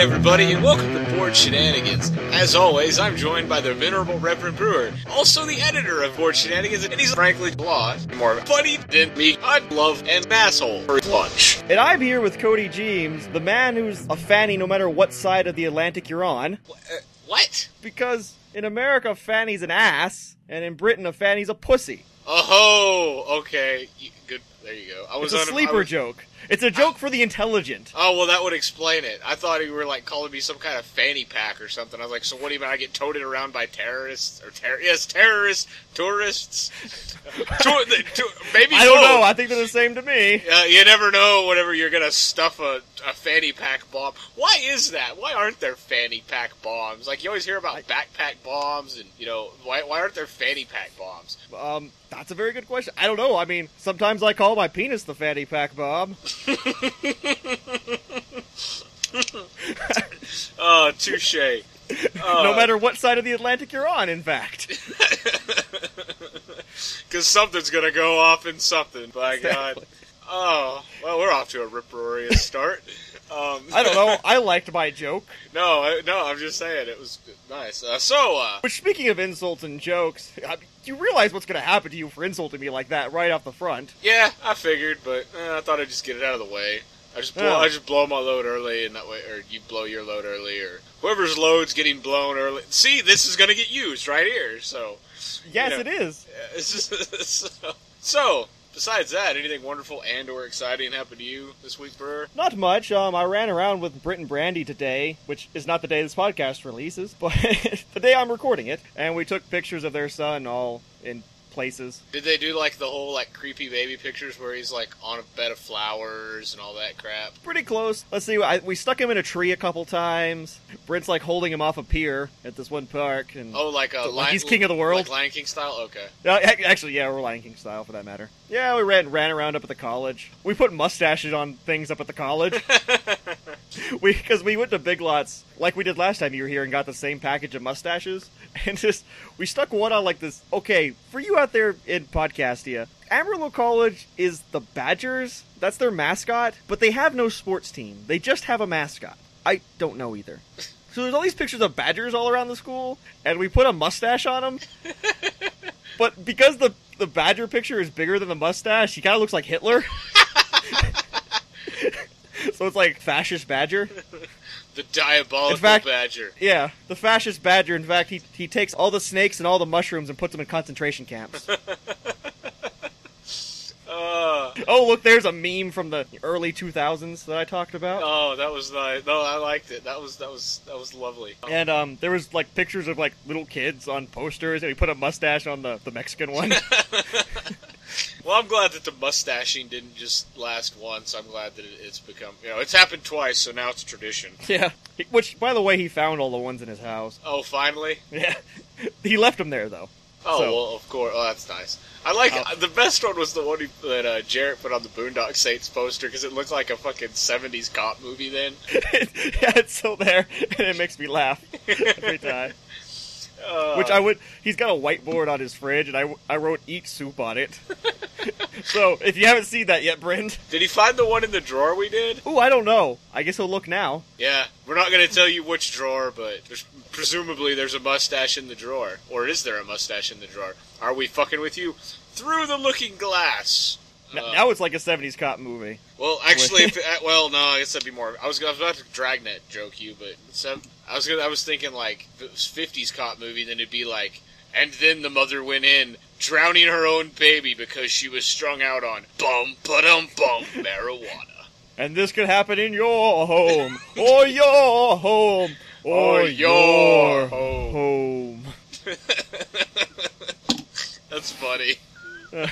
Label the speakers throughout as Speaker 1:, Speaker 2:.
Speaker 1: everybody, and welcome to Bored Shenanigans. As always, I'm joined by the venerable Reverend Brewer, also the editor of Bored Shenanigans, and he's frankly a lot more funny than me. I'd love an asshole for lunch.
Speaker 2: And I'm here with Cody James, the man who's a fanny no matter what side of the Atlantic you're on.
Speaker 1: Uh, what?
Speaker 2: Because in America, a fanny's an ass, and in Britain, a fanny's a pussy.
Speaker 1: Oh, okay. Good. There you go. I was
Speaker 2: It's a sleeper
Speaker 1: was-
Speaker 2: joke. It's a joke for the intelligent.
Speaker 1: Oh well, that would explain it. I thought you were like calling me some kind of fanny pack or something. I was like, so what do you mean? I get toted around by terrorists or ter- yes, terrorists, tourists, Tour- the- tour- maybe
Speaker 2: I don't know. I think they're the same to me.
Speaker 1: Uh, you never know whenever you're gonna stuff a, a fanny pack bomb. Why is that? Why aren't there fanny pack bombs? Like you always hear about backpack bombs, and you know why why aren't there fanny pack bombs?
Speaker 2: Um, that's a very good question. I don't know. I mean, sometimes I call my penis the fanny pack Bob.
Speaker 1: Oh, touche. Uh,
Speaker 2: no matter what side of the Atlantic you're on, in fact.
Speaker 1: because something's gonna go off in something. By God. Oh well, we're off to a rip-roarious start. Um,
Speaker 2: I don't know. I liked my joke.
Speaker 1: No, I, no, I'm just saying it was nice. Uh, so, uh,
Speaker 2: Which, speaking of insults and jokes, I- you realize what's going to happen to you for insulting me like that right off the front.
Speaker 1: yeah, I figured, but uh, I thought I'd just get it out of the way. I just blow,
Speaker 2: Yeah.
Speaker 1: I just blow my load early, and that way, or you blow your load early, or whoever's load's getting blown early. See, this is gonna get used right here. So,
Speaker 2: Yes,
Speaker 1: You know.
Speaker 2: it is.
Speaker 1: uh, it's just- so, so, besides that, anything wonderful and or exciting happened to you this week, Brewer?
Speaker 2: Not much. Um, I ran around with Brit and Brandy today, which is not the day this podcast releases, but the day I'm recording it, and we took pictures of their son all in places.
Speaker 1: Did they do like the whole like creepy baby pictures where he's like on a bed of flowers and all that crap?
Speaker 2: Pretty close. Let's see. I, we stuck him in a tree a couple times. Brent's like holding him off a pier at this one park, and
Speaker 1: Oh, like a
Speaker 2: Like he's king of the world?
Speaker 1: like Lion King style. Okay.
Speaker 2: Uh, actually, yeah, we're Lion King style for that matter. Yeah, we ran ran around up at the college. We put mustaches on things up at the college. we because we went to Big Lots like we did last time you were here and got the same package of mustaches, and just we stuck one on like this. Okay, for you out there in Podcastia, Amarillo College is the Badgers. That's their mascot, but they have no sports team. They just have a mascot. I don't know either. So there's all these pictures of badgers all around the school, and we put a mustache on them. But because the the badger picture is bigger than the mustache, he kind of looks like Hitler. so it's like fascist badger.
Speaker 1: The diabolical
Speaker 2: fact-
Speaker 1: badger.
Speaker 2: Yeah, the fascist badger. In fact, he he takes all the snakes and all the mushrooms and puts them in concentration camps.
Speaker 1: Uh,
Speaker 2: oh, look, there's a meme from the early 2000s that I talked about.
Speaker 1: oh, that was nice. No, I liked it. That was that was that was lovely.
Speaker 2: And um, there was like pictures of like little kids on posters, and we put a mustache on the, the Mexican one.
Speaker 1: Well, I'm glad that the mustaching didn't just last once. I'm glad that it's become you know it's happened twice, so now it's a tradition.
Speaker 2: yeah. Which, by the way, he found all the ones in his house.
Speaker 1: Oh, finally.
Speaker 2: Yeah. he left them there though.
Speaker 1: Oh
Speaker 2: So-
Speaker 1: well, of course. Oh, that's nice. I like
Speaker 2: Oh.
Speaker 1: the best one was the one he, that uh, Jarrett put on the Boondock Saints poster because it looked like a fucking '70s cop movie. Then
Speaker 2: yeah, it's still there, and it makes me laugh every time.
Speaker 1: Uh,
Speaker 2: Which I would. He's got a whiteboard on his fridge, and I, I wrote "eat soup" on it. so if you haven't seen that yet, Brent,
Speaker 1: did he find the one in the drawer we did?
Speaker 2: ooh, I don't know. I guess he'll look now.
Speaker 1: Yeah, we're not going to tell you which drawer, but there's, presumably there's a mustache in the drawer. Or is there a mustache in the drawer? Are we fucking with you? Through the looking glass.
Speaker 2: N-
Speaker 1: Uh,
Speaker 2: now it's like a '70s cop movie.
Speaker 1: well, actually, if, uh, well, no, I guess that'd be more. I was, I was about to dragnet joke you, but I was gonna, I was thinking like if it was '50s cop movie, then it'd be like, and then the mother went in, drowning her own baby because she was strung out on bum, ba dum bum, marijuana.
Speaker 2: And this could happen in your home, or your home, or,
Speaker 1: Or your home.
Speaker 2: home.
Speaker 1: That's funny.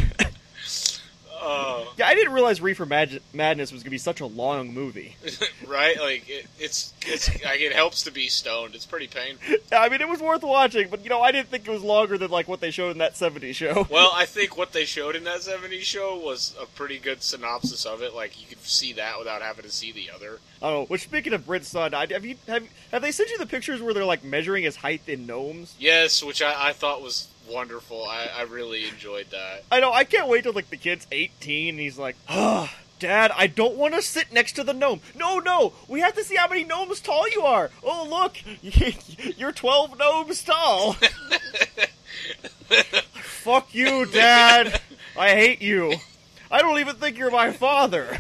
Speaker 1: Oh.
Speaker 2: Yeah, I didn't realize Reefer Mad- Madness was gonna be such a long movie.
Speaker 1: right? Like it, it's it's like it helps to be stoned. It's pretty painful.
Speaker 2: Yeah, I mean, it was worth watching, but you know, I didn't think it was longer than like what they showed in that '70s show.
Speaker 1: Well, I think what they showed in that '70s show was a pretty good synopsis of it. Like you could see that without having to see the other.
Speaker 2: Oh, which speaking of Brit's son, I, have you have have they sent you the pictures where they're like measuring his height in gnomes?
Speaker 1: Yes, which I, I thought was wonderful. I, I really enjoyed that.
Speaker 2: I know. I can't wait till like the kid's 18 and he's like, ah, Dad, I don't want to sit next to the gnome. No, no, we have to see how many gnomes tall you are. Oh, look, you're 12 gnomes tall. Fuck you, Dad. I hate you. I don't even think you're my father.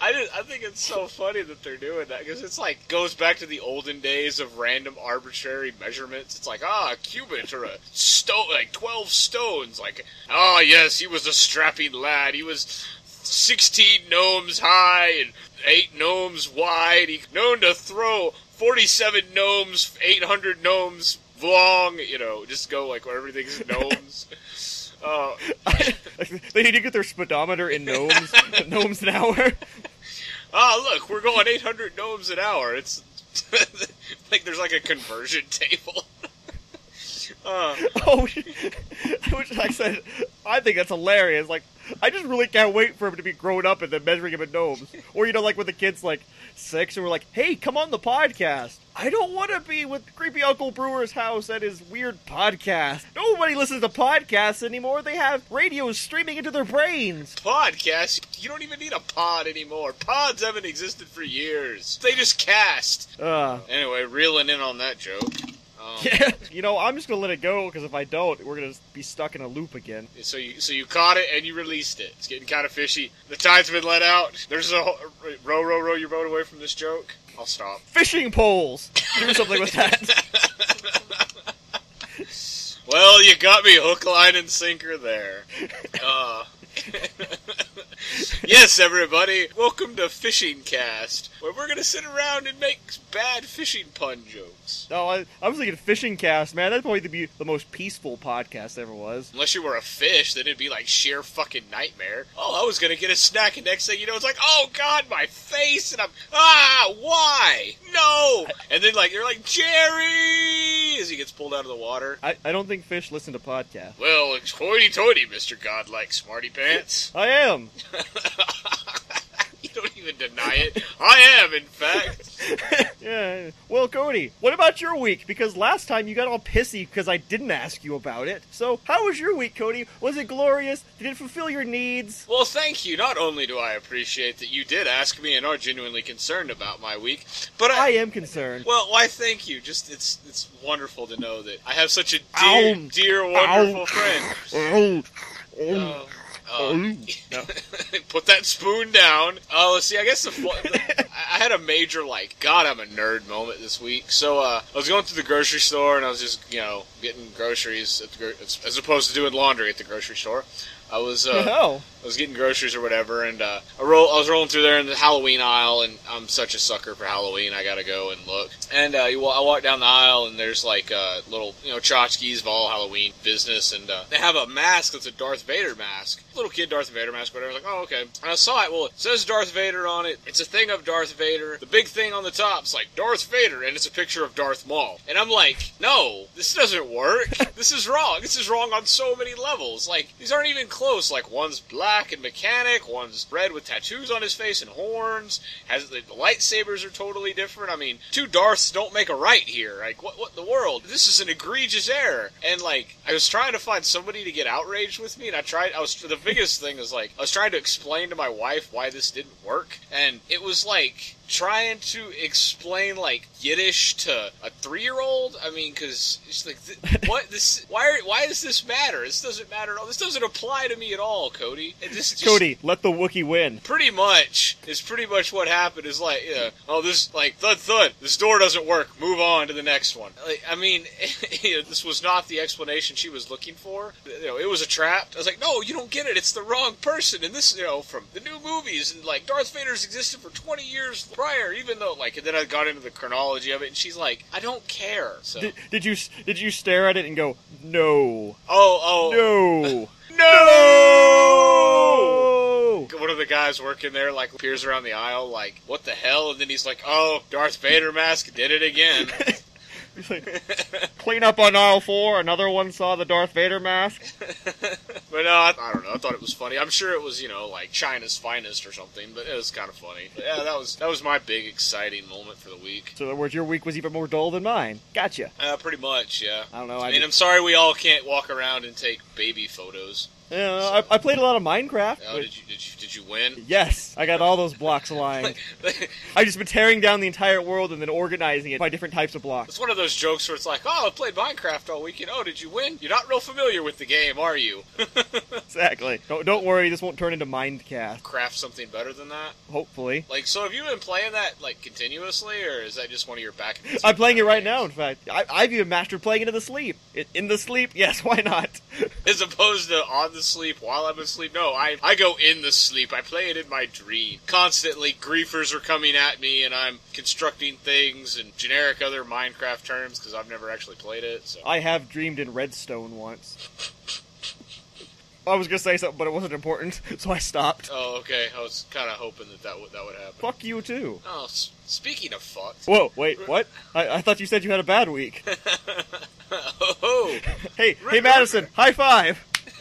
Speaker 1: I, just, I think it's so funny that they're doing that because it's like goes back to the olden days of random arbitrary measurements. It's like ah, a cubit or a stone, like twelve stones. Like ah, yes, he was a strapping lad. He was sixteen gnomes high and eight gnomes wide. He known to throw forty-seven gnomes, eight hundred gnomes long. You know, just go like everything's gnomes. Uh,
Speaker 2: they need to get their speedometer in gnomes, gnomes an hour.
Speaker 1: Ah, look, we're going 800 gnomes an hour. It's like there's like a conversion table.
Speaker 2: uh. Oh, which I said, I think that's hilarious. Like, I just really can't wait for him to be grown up and then measuring him in gnomes. Or, you know, like when the kid's like six and we're like, hey, come on the podcast. I don't want to be with creepy Uncle Brewer's house at his weird podcast. Nobody listens to podcasts anymore. They have radios streaming into their brains.
Speaker 1: Podcasts? You don't even need a pod anymore. Pods haven't existed for years. They just cast.
Speaker 2: Uh.
Speaker 1: Anyway, reeling in on that joke.
Speaker 2: Um, yeah, you know, I'm just gonna let it go because if I don't, we're gonna be stuck in a loop again.
Speaker 1: So you, so you caught it and you released it. It's getting kind of fishy. The tide's been let out. There's a row, row, row your boat away from this joke. I'll stop.
Speaker 2: Fishing poles. Do something with that.
Speaker 1: well, you got me hook, line, and sinker there. Uh, yes, everybody, welcome to Fishing Cast, where we're gonna sit around and make bad fishing pun jokes.
Speaker 2: No, I, I was thinking Fishing Cast, man. That'd probably be the most peaceful podcast ever was.
Speaker 1: Unless you were a fish, then it'd be like sheer fucking nightmare. Oh, I was gonna get a snack, and next thing you know, it's like, oh god, my face, and I'm ah, why? No! And then like you're like Jerry as he gets pulled out of the water.
Speaker 2: I, I don't think fish listen to podcasts.
Speaker 1: Well, it's hoity-toity, Mister Godlike Smarty Pants.
Speaker 2: I am.
Speaker 1: you don't even deny it. I am, in fact.
Speaker 2: yeah. Well, Cody, what about your week? Because last time you got all pissy because I didn't ask you about it. So, how was your week, Cody? Was it glorious? Did it fulfill your needs?
Speaker 1: Well, thank you. Not only do I appreciate that you did ask me and are genuinely concerned about my week, but I,
Speaker 2: I am concerned.
Speaker 1: Well, why? Thank you. Just it's it's wonderful to know that I have such a dear, Ow. dear, wonderful Ow. friend. Uh, um, put that spoon down. Oh, let's see. I guess the, the, I had a major like God, I'm a nerd moment this week. So uh, I was going to the grocery store and I was just you know getting groceries at the, as opposed to doing laundry at the grocery store. I was uh,
Speaker 2: oh.
Speaker 1: I was getting groceries or whatever, and uh, I roll I was rolling through there in the Halloween aisle, and I'm such a sucker for Halloween. I gotta go and look. And uh, you, I walk down the aisle, and there's like a little you know tchotchkes of all Halloween business, and uh, they have a mask that's a Darth Vader mask, little kid Darth Vader mask, whatever. I was like, oh okay. And I saw it. Well, it says Darth Vader on it. It's a thing of Darth Vader. The big thing on the top's like Darth Vader, and it's a picture of Darth Maul. And I'm like, no, this doesn't work. this is wrong. This is wrong on so many levels. Like these aren't even close. Like one's black and mechanic, one's red with tattoos on his face and horns. Has the, lightsabers are totally different. I mean, two Darths don't make a right here. Like what? What the world? This is an egregious error. And like, I was trying to find somebody to get outraged with me, and I tried. I was the biggest thing is like I was trying to explain to my wife why this didn't work, and it was like trying to explain like Yiddish to a three-year-old. I mean, because it's like, th- what this? Why? Are, why does this matter? This doesn't matter at all. This doesn't apply to me at all, Cody. This just,
Speaker 2: Cody, let the Wookie win.
Speaker 1: Pretty much is pretty much what happened. Is like, yeah, oh, this like thud thud. This door doesn't work. Move on to the next one. Like, I mean, you know, this was not the explanation she was looking for. You know, it was a trap. I was like, no, you don't get it. It's the wrong person. And this, you know, from the new movies, and like Darth Vader's existed for 20 years prior, even though like, and then I got into the chronology of it, and she's like, I don't care. So
Speaker 2: did, did you did you stare at it and go, no,
Speaker 1: oh, oh,
Speaker 2: no,
Speaker 1: no? One of the guys working there like peers around the aisle, like, what the hell? And then he's like, oh, Darth Vader mask did it again.
Speaker 2: Clean up on aisle four. Another one saw the Darth Vader mask.
Speaker 1: but no, I, I, don't know. I thought it was funny. I'm sure it was, you know, like China's finest or something. But it was kind of funny. But yeah, that was that was my big exciting moment for the week.
Speaker 2: So, in other words, your week was even more dull than mine. Gotcha.
Speaker 1: Uh, pretty much, yeah.
Speaker 2: I don't know. I,
Speaker 1: I mean, I'm sorry we all can't walk around and take baby photos.
Speaker 2: Yeah, I, I, played a lot of Minecraft.
Speaker 1: Oh, did you, did you, did you win?
Speaker 2: Yes, I got all those blocks aligned. I've just been tearing down the entire world and then organizing it by different types of blocks.
Speaker 1: It's one of those jokes where it's like, oh, I played Minecraft all weekend. Oh, did you win? You're not real familiar with the game, are you?
Speaker 2: Exactly. Don't, don't worry, this won't turn into Mindcast.
Speaker 1: Craft something better than that?
Speaker 2: Hopefully.
Speaker 1: Like, so have you been playing that, like, continuously, or is that just one of your back
Speaker 2: I'm playing it right now, in fact. I, I've even mastered playing it in the sleep. It, in the sleep? Yes, why not?
Speaker 1: As opposed to on the sleep while I'm asleep. No, I I go in the sleep. I play it in my dream. Constantly, griefers are coming at me, and I'm constructing things and generic other Minecraft terms because I've never actually played it. So
Speaker 2: I have dreamed in Redstone once. I was gonna say something, but it wasn't important, so I stopped.
Speaker 1: Oh, okay. I was kind of hoping that that would that would happen.
Speaker 2: Fuck you too.
Speaker 1: Oh, s- speaking of fuck.
Speaker 2: Whoa, wait, what? I, I thought you said you had a bad week.
Speaker 1: oh, oh.
Speaker 2: Hey, hey, Madison, high five.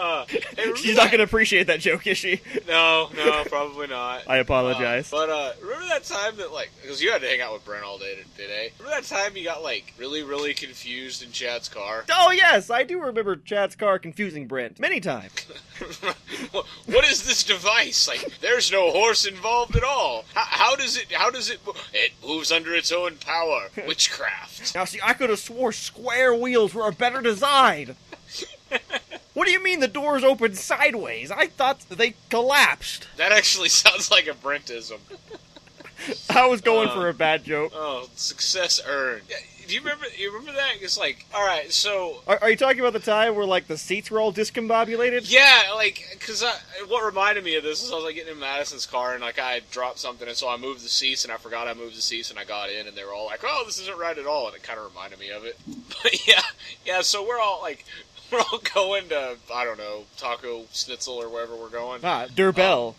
Speaker 1: uh, remember
Speaker 2: She's not gonna appreciate that joke, is she?
Speaker 1: No, no, probably not.
Speaker 2: I apologize.
Speaker 1: Uh, but uh, remember that time that like because you had to hang out with Brent all day today. Remember that time you got like really really confused in Chad's car?
Speaker 2: Oh yes, I do remember Chad's car confusing Brent many times.
Speaker 1: what is this device? Like, there's no horse involved at all. How, how does it? How does it? mo- It moves under its own power. Witchcraft.
Speaker 2: Now, see, I could have swore square wheels were a better design. What do you mean the doors opened sideways? I thought they collapsed.
Speaker 1: That actually sounds like a Brentism.
Speaker 2: I was going
Speaker 1: Uh.
Speaker 2: for a bad joke.
Speaker 1: Oh, success earned. Yeah, do you remember? You remember that? It's like, all right, so
Speaker 2: Are, are you talking about the time where like the seats were all discombobulated?
Speaker 1: Yeah, like, cause what reminded me of this is I was like getting in Madison's car and like I dropped something and so I moved the seats and I forgot I moved the seats and I got in and they were all like, "Oh, this isn't right at all," and it kind of reminded me of it. But yeah, yeah. So we're all like, we're all going to I don't know Taco Schnitzel or wherever we're going.
Speaker 2: Ah, Durbell.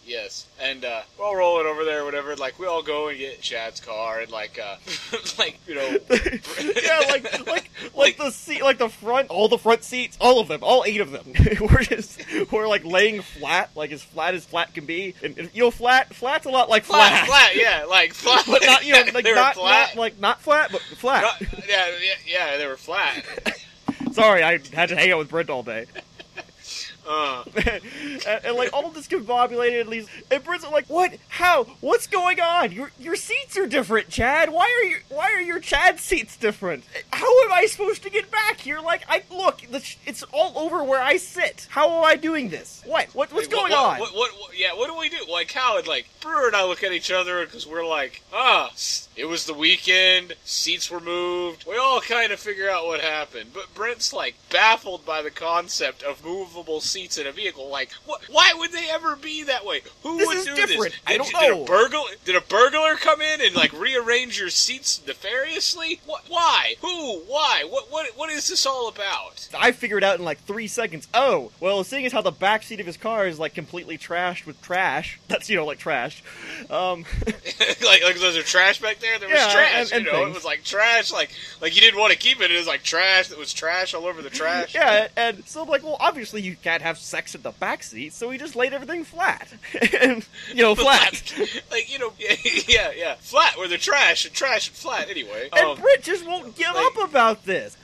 Speaker 1: yes, and uh, we're all rolling over there, whatever. Like we all go and get Chad's car and like, uh, like you know,
Speaker 2: yeah, like like like the seat, like the front, all the front seats, all of them, all eight of them. we're just we're like laying flat, like as flat as flat can be. And, and, you know, flat, flat's a lot like
Speaker 1: flat,
Speaker 2: flat,
Speaker 1: flat, yeah, like flat,
Speaker 2: but not you know like not,
Speaker 1: flat.
Speaker 2: not like not flat, but flat.
Speaker 1: Not- yeah, yeah, yeah, they were flat.
Speaker 2: Sorry, I had to hang out with Brent all day.
Speaker 1: Uh,
Speaker 2: and, and, like all discombobulated at least and Brent's like what? How? What's going on? Your your seats are different Chad. Why are your why are your Chad seats different? How am I supposed to get back here? Like I look the, sh- it's all over where I sit. How am I doing this? What? What what's going
Speaker 1: what,
Speaker 2: on?
Speaker 1: What, what, what, yeah, what do we do? Like, how? And, like, Brewer and I look at each other because we're like, ah, s- it was the weekend, seats were moved. We all kind of figure out what happened. But Brent's, like, baffled by the concept of movable seats in a vehicle. Like, what, why would they ever be that way? Who
Speaker 2: This
Speaker 1: would
Speaker 2: is
Speaker 1: do
Speaker 2: different.
Speaker 1: this?
Speaker 2: I
Speaker 1: Did,
Speaker 2: don't
Speaker 1: you- did a burglar, did a burglar come in and, like, rearrange your seats nefariously? What, why? Who? Why? What, what, what is this all about?
Speaker 2: I figured out in like three seconds oh well seeing as how the back seat of his car is like completely trashed with trash that's you know like trash um
Speaker 1: like, like those are trash back there. There was
Speaker 2: Yeah,
Speaker 1: trash.
Speaker 2: and- and
Speaker 1: you know,
Speaker 2: things.
Speaker 1: it was like trash. Like, like you didn't want to keep it. It was like trash. That was trash all over the trash.
Speaker 2: Yeah, and so I'm like, well, obviously you can't have sex in the back seat, so we just laid everything flat, and you know, flat.
Speaker 1: like you know, yeah, yeah, yeah, flat where the trash and trash and flat. Anyway,
Speaker 2: And
Speaker 1: um,
Speaker 2: Britt just won't give
Speaker 1: like-
Speaker 2: up about this.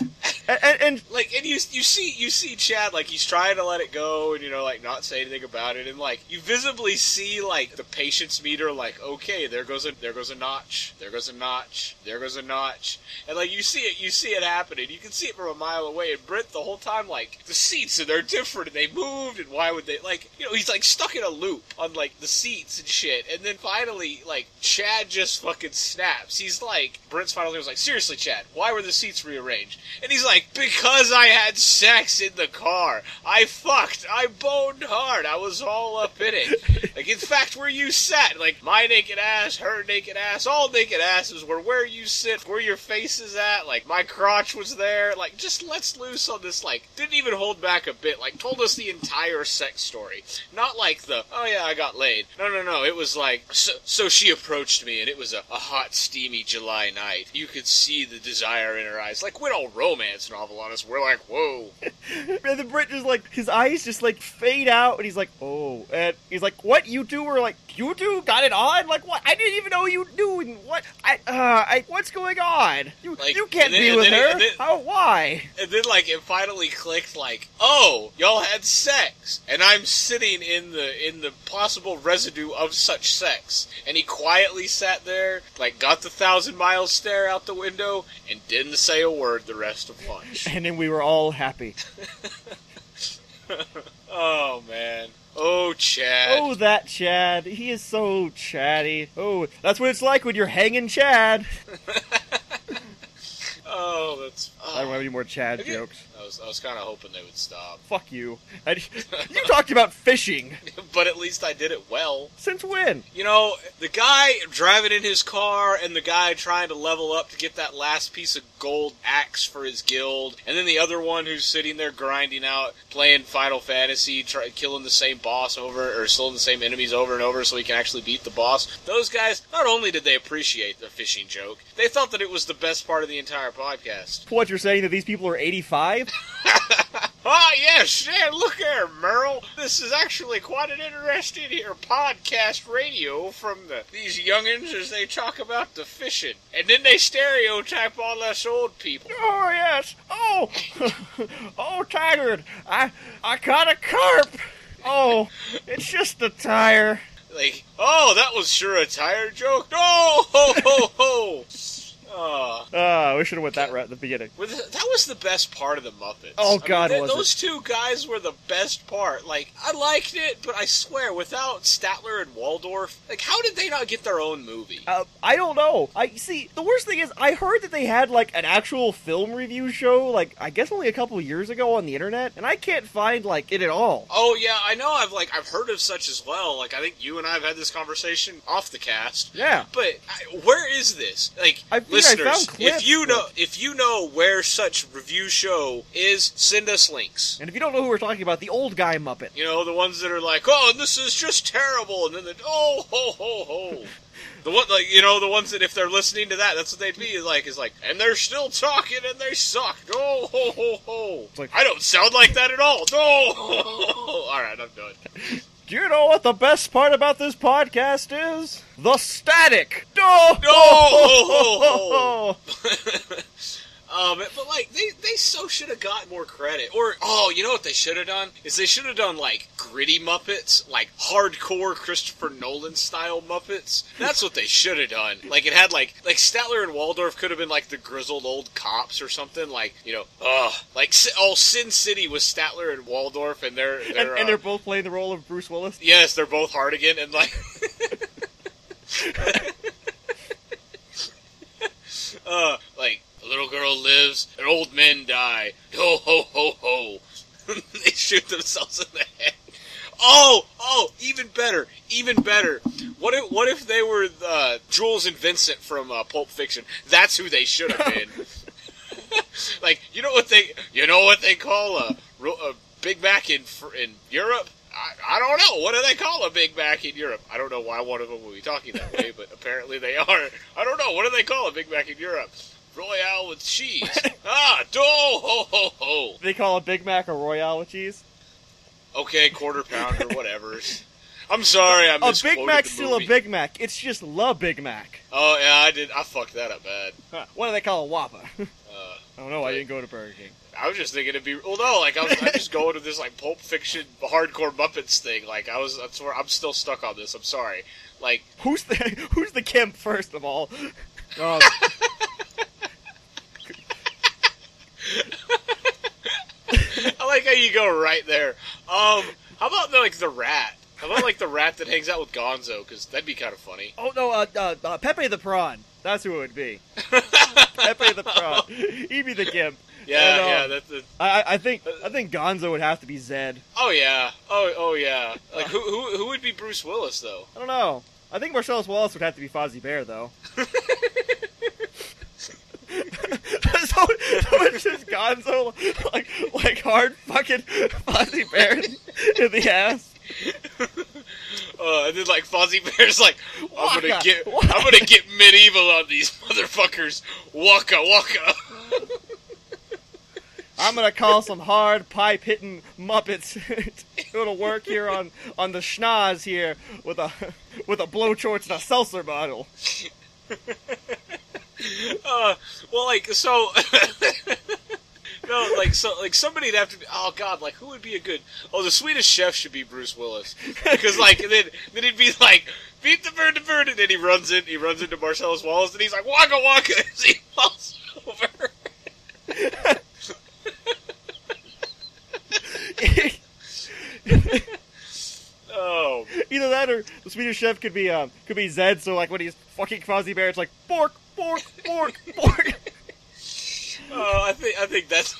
Speaker 2: And, and, and
Speaker 1: like, and you you see you see Chad like he's trying to let it go and you know like not say anything about it. And like you visibly see like the patience meter like okay there goes a there goes a notch there goes a notch there goes a notch. And like you see it you see it happening. You can see it from a mile away. And Brent the whole time like the seats and they're different. And they moved and why would they like you know he's like stuck in a loop on like the seats and shit. And then finally like Chad just fucking snaps. He's like Brent's finally was like seriously Chad why were the seats rearranged? And he's like because I had sex in the car. I fucked. I boned hard. I was all up in it. Like in fact where you sat. Like my naked ass her naked ass all naked asses were where you sit where your face is at. Like my crotch was there. Like just let's loose on this like didn't even hold back a bit. Like told us the entire sex story. Not like the oh yeah I got laid. No no no. It was like so, so she approached me and it was a, a hot steamy July night. You could see the desire in her eyes. Like we're all romance novel on us. We're like, whoa.
Speaker 2: and the Brit just like his eyes just like fade out, and he's like, "Oh," and he's like, "What? You two were like, you two got it on? Like what? I didn't even know you knew. What? I, uh, I, what's going on? You,
Speaker 1: Like,
Speaker 2: you can't
Speaker 1: then-
Speaker 2: be with
Speaker 1: then-
Speaker 2: her.
Speaker 1: then-
Speaker 2: How? Why?
Speaker 1: And then like it finally clicked like, oh, y'all had sex. And I'm sitting in the in the possible residue of such sex. And he quietly sat there, like got the thousand mile stare out the window, and didn't say a word the rest of lunch.
Speaker 2: And then we were all happy.
Speaker 1: oh man. Oh Chad.
Speaker 2: Oh, that Chad. He is so chatty. Oh, that's what it's like when you're hanging Chad.
Speaker 1: Oh, that's.
Speaker 2: I don't
Speaker 1: Oh.
Speaker 2: have any more Chad
Speaker 1: Have you-
Speaker 2: jokes.
Speaker 1: I was, I was kind of hoping they would stop,
Speaker 2: Fuck you. And you talked about fishing.
Speaker 1: but at least I did it well.
Speaker 2: Since when?
Speaker 1: You know, the guy driving in his car and the guy trying to level up to get that last piece of gold axe for his guild, and then the other one who's sitting there grinding out, playing Final Fantasy, try, killing the same boss over, or killing the same enemies over and over so he can actually beat the boss. Those guys, not only did they appreciate the fishing joke, they thought that it was the best part of the entire podcast.
Speaker 2: What you're saying that these people are 85?
Speaker 1: Ah, yes, yeah, look here, Merle. This is actually quite an interesting here podcast radio from the, these youngins as they talk about the fishing. And then they stereotype all us old people.
Speaker 2: Oh yes. Oh, oh, Taggart. I I caught a carp. Oh, it's just a tire.
Speaker 1: Like, oh, that was sure a tired joke. No, ho, ho, ho. Oh.
Speaker 2: Ah, we should have went that route at the beginning.
Speaker 1: That was the best part of the Muppets.
Speaker 2: Oh,
Speaker 1: I mean,
Speaker 2: God,
Speaker 1: th-
Speaker 2: was it.
Speaker 1: those two guys were the best part. Like, I liked it, but I swear, without Statler and Waldorf, like, how did they not get their own movie?
Speaker 2: Uh, I don't know. I see. The worst thing is, I heard that they had like an actual film review show, like I guess only a couple years ago on the internet, and I can't find like it at all.
Speaker 1: Oh yeah, I know. I've like I've heard of such as well. Like I think you and I have had this conversation off the cast.
Speaker 2: Yeah.
Speaker 1: But I, where is this? Like
Speaker 2: I
Speaker 1: listeners, if you know if you know where such review show is, send us links.
Speaker 2: And if you don't know who we're talking about, the old guy Muppet.
Speaker 1: You know the ones that are like, oh, and this is just terrible, and then the oh ho ho ho. The one, like you know, the ones that if they're listening to that, that's what they'd be like. Is like, and they're still talking, and they suck. Oh ho ho ho!
Speaker 2: Like-
Speaker 1: I don't sound like that at all. No. all right, I'm done.
Speaker 2: Do you know what the best part about this podcast is? The static. No.
Speaker 1: No! um, but like they, they so should have got more credit. Or oh, you know what they should have done is they should have done like gritty Muppets, like hardcore Christopher Nolan style Muppets. That's what they should have done. Like it had like like Statler and Waldorf could have been like the grizzled old cops or something. Like you know, uh, like oh Sin City was Statler and Waldorf, and they're
Speaker 2: and,
Speaker 1: they're
Speaker 2: and
Speaker 1: uh,
Speaker 2: they're both playing the role of Bruce Willis.
Speaker 1: Yes, they're both Hartigan, and like. uh, lives, and old men die. Ho ho ho ho! they shoot themselves in the head. Oh, oh, even better, even better. What if, what if they were uh, Jules and Vincent from uh, Pulp Fiction? That's who they should have been. like, you know what they, you know what they call a, a Big Mac in in Europe? I, I don't know. What do they call a Big Mac in Europe? I don't know why one of them would be talking that way, but apparently they are. I don't know. What do they call a Big Mac in Europe? Royale with cheese. ah, do ho ho ho.
Speaker 2: They call a Big Mac a Royale with cheese.
Speaker 1: Okay, quarter pounder, whatever. I'm sorry, I
Speaker 2: A
Speaker 1: misquoted
Speaker 2: Big Mac's
Speaker 1: the
Speaker 2: still a. Big Mac. It's just la Big Mac.
Speaker 1: Oh yeah, I did. I fucked that up bad.
Speaker 2: Huh, What do they call a Whopper? I
Speaker 1: Uh,
Speaker 2: don't know. I didn't go to Burger King.
Speaker 1: I was just thinking it'd be. Well, no, like I was, I'm just going to this like Pulp Fiction hardcore Muppets thing. Like I was. That's where I'm still stuck on this. I'm sorry. Like
Speaker 2: Who's the Who's the Gimp first of all? Um,
Speaker 1: I like how you go right there. Um, how about like the rat? How about like the rat that hangs out with Gonzo? Because that'd be kind of funny.
Speaker 2: oh no, uh, uh, uh, Pepe the Prawn. That's who it would be. Pepe the Prawn. He'd be the Gimp.
Speaker 1: Yeah,
Speaker 2: And, um,
Speaker 1: yeah. That's.
Speaker 2: I, I- I think I think Gonzo would have to be Zed.
Speaker 1: Oh yeah. Oh oh yeah. Like who who who would be Bruce Willis though?
Speaker 2: I don't know. I think Marcellus Wallace would have to be Fozzie Bear though. so, it's just Gonzo like like hard fucking Fozzie Bear in the ass.
Speaker 1: Uh, and then like Fozzie Bear's like, I'm gonna
Speaker 2: Waka,
Speaker 1: get,
Speaker 2: waka.
Speaker 1: I'm gonna get medieval on these motherfuckers. Waka waka.
Speaker 2: I'm gonna call some hard pipe hitting Muppets. It'll work here on on the schnoz here with a with a blowtorch and a seltzer bottle.
Speaker 1: uh, well, like so. no, like so, like somebody'd have to. Be, oh God, like who would be a good? Oh, the Swedish Chef should be Bruce Willis because like then then he'd be like beat the bird, the bird, and then he runs in, he runs into Marcellus Wallace, and he's like waka waka as he falls over. oh,
Speaker 2: Either that or the Swedish chef could be um could be Zed. So like when he's fucking Fozzie Bear, it's like fork, fork, fork, fork.
Speaker 1: oh, I think I think that's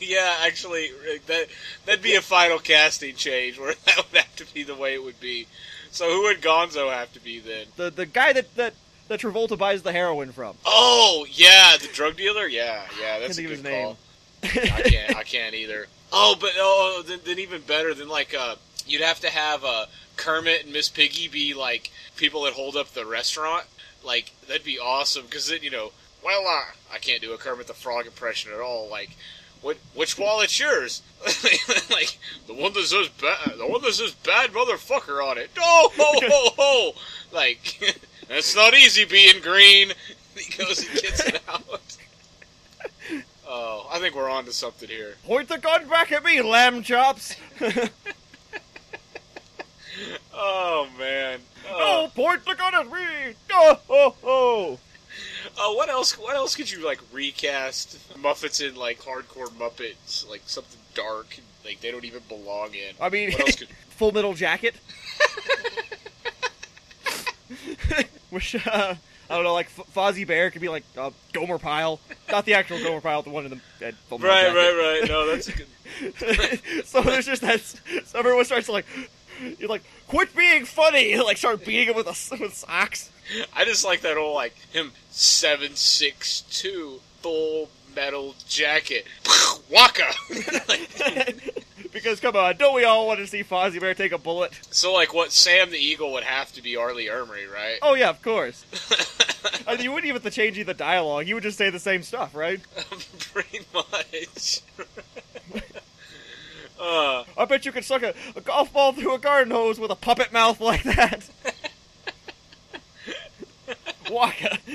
Speaker 1: yeah. Actually, that that'd be a final casting change where that would have to be the way it would be. So who would Gonzo have to be then?
Speaker 2: The the guy that that that Travolta buys the heroin from.
Speaker 1: Oh yeah, the drug dealer. Yeah, yeah, that's a
Speaker 2: think of
Speaker 1: good
Speaker 2: his
Speaker 1: call. I can't. I can't either. Oh, but oh, then, then even better than like uh, you'd have to have uh, Kermit and Miss Piggy be like people that hold up the restaurant. Like that'd be awesome because then you know, well, uh, I can't do a Kermit the Frog impression at all. Like, what which wallet's yours? like the one that says bad, the one that says bad motherfucker on it. Oh ho ho ho! Like that's not easy being green. He goes and gets it out. Oh, I think we're on to something here.
Speaker 2: Point the gun back at me, lamb chops.
Speaker 1: Oh man.
Speaker 2: Oh,
Speaker 1: Oh,
Speaker 2: point the gun at me. Oh, oh, oh.
Speaker 1: oh, what else? What else could you like recast Muppets in like hardcore Muppets, like something dark, like they don't even belong in.
Speaker 2: I mean,
Speaker 1: What else could?
Speaker 2: Full Metal Jacket. Which uh, I don't know, like F- Fozzie Bear could be like uh, Gomer Pyle, not the actual Gomer Pyle, the one in the uh, Full Metal
Speaker 1: Right,
Speaker 2: Jacket.
Speaker 1: right, right. No, that's a good.
Speaker 2: so there's just that. So everyone starts to like, you're like, quit being funny, like start beating him with a, with socks.
Speaker 1: I just like that old like him seven six two full metal jacket, waka.
Speaker 2: because come on, don't we all want to see Fozzie Bear take a bullet?
Speaker 1: so like what Sam the Eagle would have to be R. Lee Ermey, right?
Speaker 2: Oh yeah, of course. I mean, you wouldn't even have to change the dialogue. You would just say the same stuff, right?
Speaker 1: Pretty much. Uh,
Speaker 2: I bet you could suck a, a golf ball through a garden hose with a puppet mouth like that. Waka.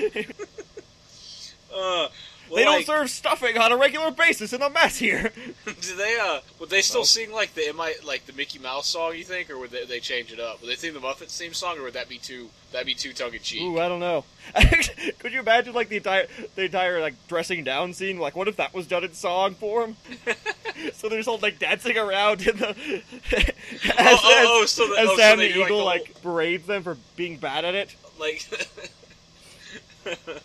Speaker 1: uh, well,
Speaker 2: they don't
Speaker 1: like,
Speaker 2: serve stuffing on a regular basis in a mess here.
Speaker 1: Do they? Uh, would they still
Speaker 2: Oh.
Speaker 1: sing like the I like the Mickey Mouse song? You think, or would they, they change it up? Would they sing the Muppets theme song, or would that be too that be too tongue in cheek?
Speaker 2: Ooh, I don't know. Could you imagine like the entire the entire like dressing down scene? Like, what if that was done in song form? So they're all like dancing around in the as,
Speaker 1: oh, oh,
Speaker 2: as- oh,
Speaker 1: so the,
Speaker 2: as
Speaker 1: oh,
Speaker 2: Sam
Speaker 1: they
Speaker 2: the Eagle
Speaker 1: like,
Speaker 2: like berates them for being bad at it.
Speaker 1: like.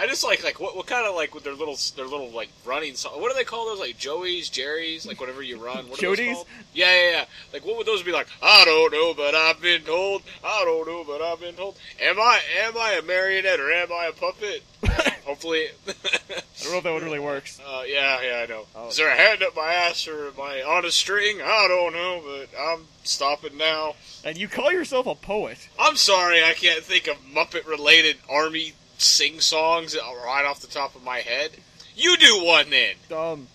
Speaker 1: I just like like what what kind of like with their little their little like running song. What do they call those? Like Joey's, Jerry's, like whatever you run. What are those
Speaker 2: Jodies?
Speaker 1: called? Yeah, yeah, yeah. Like what would those be like? I don't know, but I've been told. I don't know, but I've been told. Am I am I a marionette or am I a puppet? Hopefully.
Speaker 2: I don't know if that one really works.
Speaker 1: Uh, yeah, yeah, I know.
Speaker 2: Oh.
Speaker 1: Is there a hand up my ass or am I on a string? I don't know, but I'm stopping now.
Speaker 2: And you call yourself a poet?
Speaker 1: I'm sorry, I can't think of Muppet-related army sing songs right off the top of my head. You do one then.
Speaker 2: Um.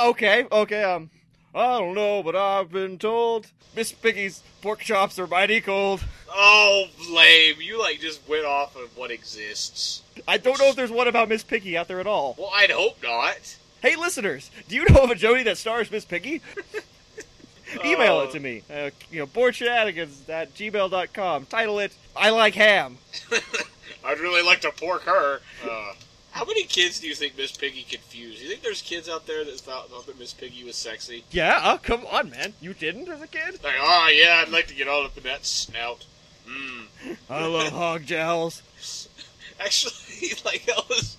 Speaker 2: Okay, okay. Um. I don't know, but I've been told Miss Piggy's pork chops are mighty cold.
Speaker 1: Oh, lame! You like just went off of what exists.
Speaker 2: I don't know if there's one about Miss Piggy out there at all.
Speaker 1: Well, I'd hope not.
Speaker 2: Hey, listeners, do you know of a Jody that stars Miss Piggy? Email
Speaker 1: Oh.
Speaker 2: it to me. Uh, you know, boredshenanigans at gmail.com. Title it, I Like Ham.
Speaker 1: I'd really like to pork her. Uh, how many kids do you think Miss Piggy confused? Do You think there's kids out there that thought, thought that Miss Piggy was sexy?
Speaker 2: Yeah, oh, come on, man. You didn't as a kid?
Speaker 1: Like, oh yeah, I'd like to get all up in that snout.
Speaker 2: I love hog jowls.
Speaker 1: Actually, like that was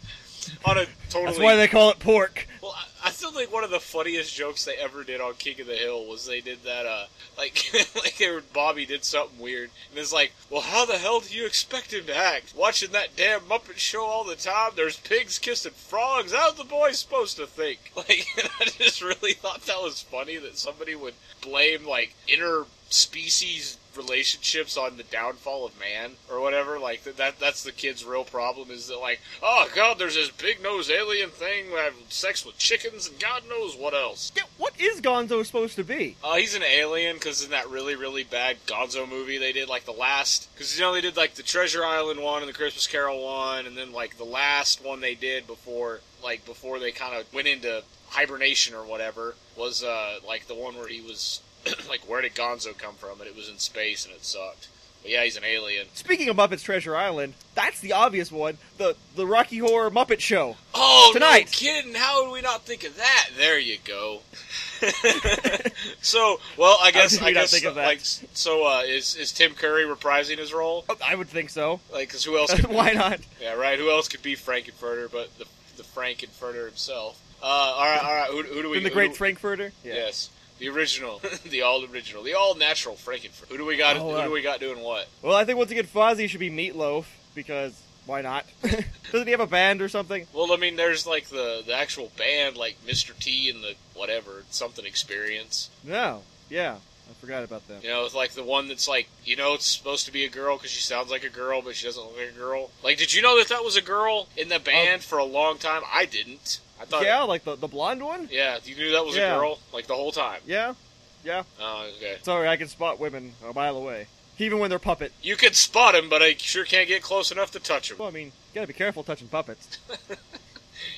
Speaker 1: on a totally.
Speaker 2: That's why they call it pork.
Speaker 1: Well, I, I still think one of the funniest jokes they ever did on King of the Hill was they did that. Uh, like, like they were, Bobby did something weird, and it's like, well, how the hell do you expect him to act? Watching that damn Muppet show all the time. There's pigs kissing frogs. How's the boy supposed to think? Like, I just really thought that was funny that somebody would blame like inner species relationships on the downfall of man or whatever. Like that, that that's the kid's real problem is that like, oh god, there's this big nose alien thing having sex with chickens and God knows what else.
Speaker 2: Yeah, what is Gonzo supposed to be?
Speaker 1: Uh, he's an alien because in that really really bad Gonzo movie they did like the last because you know they did like the Treasure Island one and the Christmas Carol one and then like the last one they did before like before they kind of went into hibernation or whatever was uh like the one where he was like where did Gonzo come from and it was in space and it sucked. But yeah, he's an alien.
Speaker 2: Speaking of Muppets Treasure Island, that's the obvious one. The the Rocky Horror Muppet Show.
Speaker 1: Oh,
Speaker 2: Tonight.
Speaker 1: no kidding! How would we not think of that? There you go. so, well, I guess I guess
Speaker 2: think of that?
Speaker 1: like so. Uh, is is Tim Curry reprising his role?
Speaker 2: Oh, I would think so.
Speaker 1: Like, because who else? Could
Speaker 2: Why not?
Speaker 1: Yeah, right. Who else could be Frank-N-Furter but the the Frank-N-Furter himself? Uh, all right, all right. Who, who do we?
Speaker 2: From the Great Frankfurter.
Speaker 1: Yes, the original, the all original, the all natural Frank-N-Furter. Who do we got?
Speaker 2: Oh,
Speaker 1: who
Speaker 2: uh,
Speaker 1: do we got doing what?
Speaker 2: Well, I think once again Fozzie should be Meatloaf because why not? Doesn't he have a band or something?
Speaker 1: Well, I mean, there's like the the actual band, like Mr. T and the whatever something experience.
Speaker 2: No. Yeah, I forgot about that.
Speaker 1: You know, it's like the one that's like, you know, it's supposed to be a girl because she sounds like a girl, but she doesn't look like a girl. Like, did you know that that was a girl in the band for a long time? I didn't. I thought.
Speaker 2: yeah, like the the blonde one.
Speaker 1: Yeah, you knew that was
Speaker 2: Yeah.
Speaker 1: a girl like the whole time.
Speaker 2: Yeah, yeah.
Speaker 1: Oh, okay.
Speaker 2: Sorry, I can spot women a mile away, even when they're puppet.
Speaker 1: You can spot him, but I sure can't get close enough to touch him.
Speaker 2: Well, I mean, you gotta be careful touching puppets.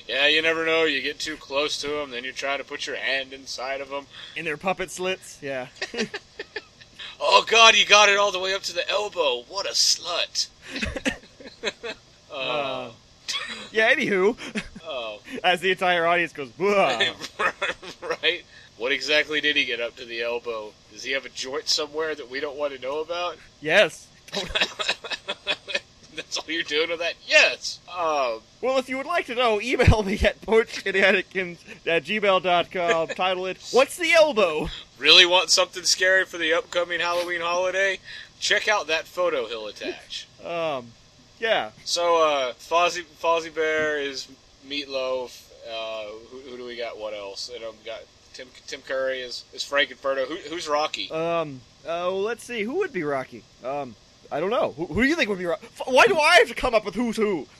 Speaker 1: Yeah, you never know. You get too close to them, then you try to put your hand inside of them.
Speaker 2: In their puppet slits. Yeah.
Speaker 1: Oh God, you got it all the way up to the elbow. What a slut.
Speaker 2: Uh,
Speaker 1: oh.
Speaker 2: yeah. Anywho,
Speaker 1: oh.
Speaker 2: as the entire audience goes,
Speaker 1: right? What exactly did he get up to the elbow? Does he have a joint somewhere that we don't want to know about?
Speaker 2: yes.
Speaker 1: That's all you're doing with that? Yes. Um,
Speaker 2: Well, if you would like to know, email me at porchshenanigans at gmail.com. Title it, What's the Elbow?
Speaker 1: really want something scary for the upcoming Halloween holiday? Check out that photo he'll attach.
Speaker 2: Um, yeah.
Speaker 1: So, uh, Fozzie, Fozzie Bear is Meatloaf. Uh, who, who do we got? What else? And um, got Tim Tim Curry is is Frank-N-Furter. Who, who's Rocky?
Speaker 2: Um, oh, let's see. Who would be Rocky? Um, I don't know. Who, who do you think would be Rocky? Why do I have to come up with who's who?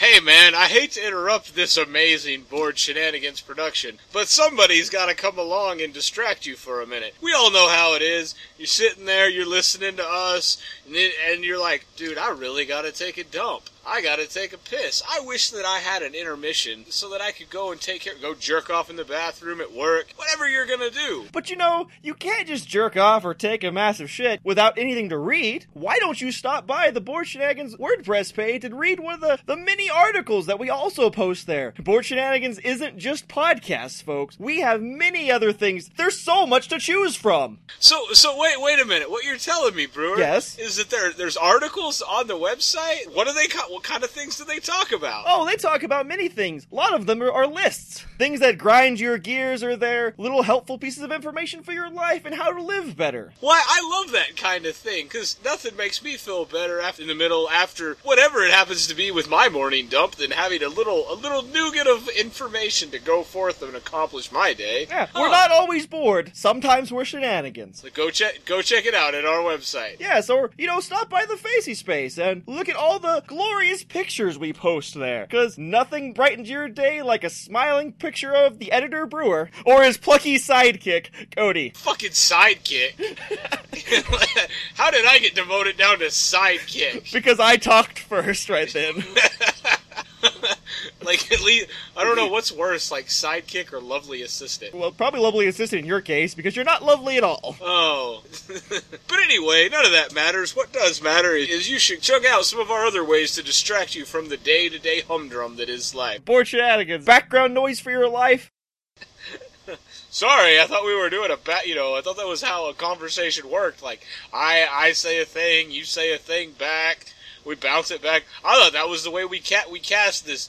Speaker 1: Hey man, I hate to interrupt this amazing bored shenanigans production, but somebody's gotta come along and distract you for a minute. We all know how it is. You're sitting there, you're listening to us, and, and you're like, dude, I really gotta take a dump. I gotta take a piss. I wish that I had an intermission so that I could go and take care, go jerk off in the bathroom at work, whatever you're gonna do.
Speaker 2: But you know, you can't just jerk off or take a massive shit without anything to read. Why don't you stop by the Bored Shenanigans WordPress page and read one of the, the many articles that we also post there? Bored Shenanigans isn't just podcasts, folks. We have many other things. There's so much to choose from.
Speaker 1: So, so wait, wait a minute. What you're telling me, Brewer,
Speaker 2: Yes?
Speaker 1: is that there, there's articles on the website. What do they? What kind of things do they talk about?
Speaker 2: Oh, they talk about many things. A lot of them are, are lists. Things that grind your gears are there. Little helpful pieces of information for your life and how to live better.
Speaker 1: Why, I love that kind of thing because nothing makes me feel better after in the middle after whatever it happens to be with my morning dump than having a little a little nougat of information to go forth and accomplish my day.
Speaker 2: Yeah, we're not always bored. Sometimes we're shenanigans.
Speaker 1: So go check go check it out at our website.
Speaker 2: Yes, or, you know, stop by the Facey Space and look at all the glorious pictures we post there. Because nothing brightens your day like a smiling picture of the editor Brewer or his plucky sidekick, Cody.
Speaker 1: Fucking sidekick. How did I get demoted down to sidekick?
Speaker 2: Because I talked first right then.
Speaker 1: like at least I don't know what's worse, like sidekick or lovely assistant.
Speaker 2: well, probably lovely assistant in your case because you're not lovely at all.
Speaker 1: Oh. but anyway, none of that matters. What does matter is you should check out some of our other ways to distract you from the day to day humdrum that is life.
Speaker 2: Bored shenanigans. Background noise for your life.
Speaker 1: Sorry, I thought we were doing a bat. You know, I thought that was how a conversation worked. Like I, I say a thing, you say a thing back, we bounce it back. I thought that was the way we cat we cast this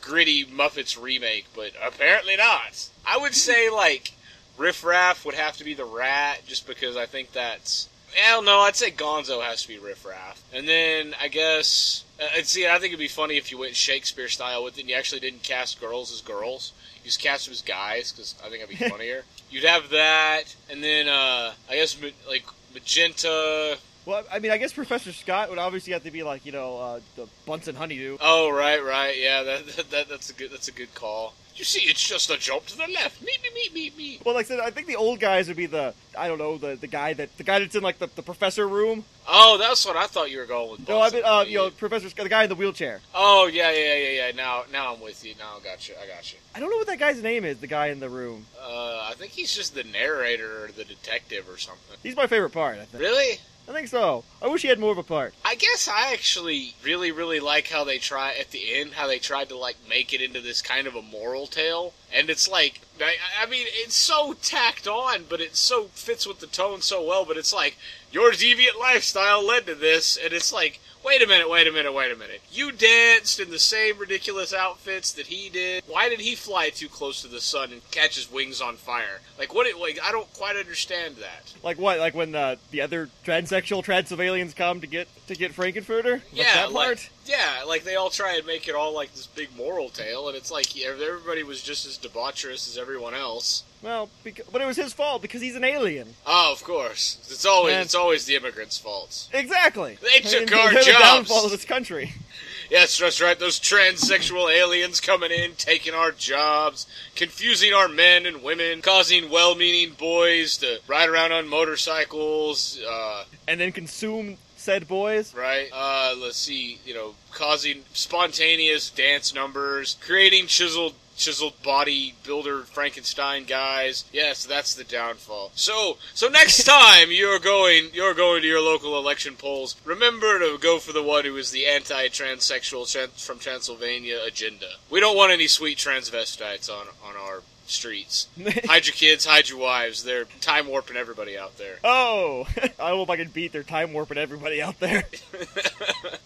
Speaker 1: gritty Muppets remake, but apparently not. I would say like Riff Raff would have to be the rat, just because I think that's. Hell no, I'd say Gonzo has to be Riff Raff, and then I guess. Uh, see, I think it'd be funny if you went Shakespeare style with it and you actually didn't cast girls as girls. You just cast them as guys because I think that'd be funnier. You'd have that, and then uh, I guess like magenta.
Speaker 2: Well, I mean, I guess Professor Scott would obviously have to be like you know uh, the Bunsen Honeydew.
Speaker 1: Oh right, right, yeah, that, that, that that's a good that's a good call. You see, it's just a jump to the left. Meet me, meet me, meet.
Speaker 2: Well, like I said, I think the old guys would be the I don't know the the guy that the guy that's in like the, the professor room.
Speaker 1: Oh, that's what I thought you were going with.
Speaker 2: No, I
Speaker 1: Bunsen.
Speaker 2: mean uh, you know Professor Scott, the guy in the wheelchair.
Speaker 1: Oh yeah, yeah, yeah, yeah. Now, now I'm with you. Now I got you. I got you.
Speaker 2: I don't know what that guy's name is. The guy in the room.
Speaker 1: Uh, I think he's just the narrator or the detective or something.
Speaker 2: He's my favorite part. I think.
Speaker 1: Really?
Speaker 2: I think so. I wish he had more of a part.
Speaker 1: I guess I actually really, really like how they try at the end, how they tried to like make it into this kind of a moral tale, and it's like, I, I mean, it's so tacked on, but it so fits with the tone so well. But it's like your deviant lifestyle led to this, and it's like, wait a minute, wait a minute, wait a minute. You danced in the same ridiculous outfits that he did. Why did he fly too close to the sun and catch his wings on fire? Like what? It, like I don't quite understand that.
Speaker 2: Like what? Like when uh, the other transsexual Transylvanians come to get to get Frank-N-Furter?
Speaker 1: Yeah,
Speaker 2: that part.
Speaker 1: like yeah, like they all try and make it all like this big moral tale, and it's like yeah, everybody was just as debaucherous as everyone else.
Speaker 2: Well, because, but it was his fault because he's an alien.
Speaker 1: Oh, of course, it's always
Speaker 2: Man.
Speaker 1: it's always the immigrants' fault.
Speaker 2: Exactly.
Speaker 1: They took
Speaker 2: And
Speaker 1: our
Speaker 2: they're the
Speaker 1: jobs.
Speaker 2: downfall of this country.
Speaker 1: Yes, that's right. Those transsexual aliens coming in, taking our jobs, confusing our men and women, causing well-meaning boys to ride around on motorcycles. Uh,
Speaker 2: And then consume said boys.
Speaker 1: right? Uh, let's see, you know, causing spontaneous dance numbers, creating chiseled chiseled body builder Frankenstein guys. Yes, that's the downfall. So, so next time you're going you're going to your local election polls, remember to go for the one who is the anti-transsexual tran- from Transylvania agenda. We don't want any sweet transvestites on on our streets. hide your kids, hide your wives. They're time warping everybody out there.
Speaker 2: Oh, I hope I can beat their time warping everybody out there.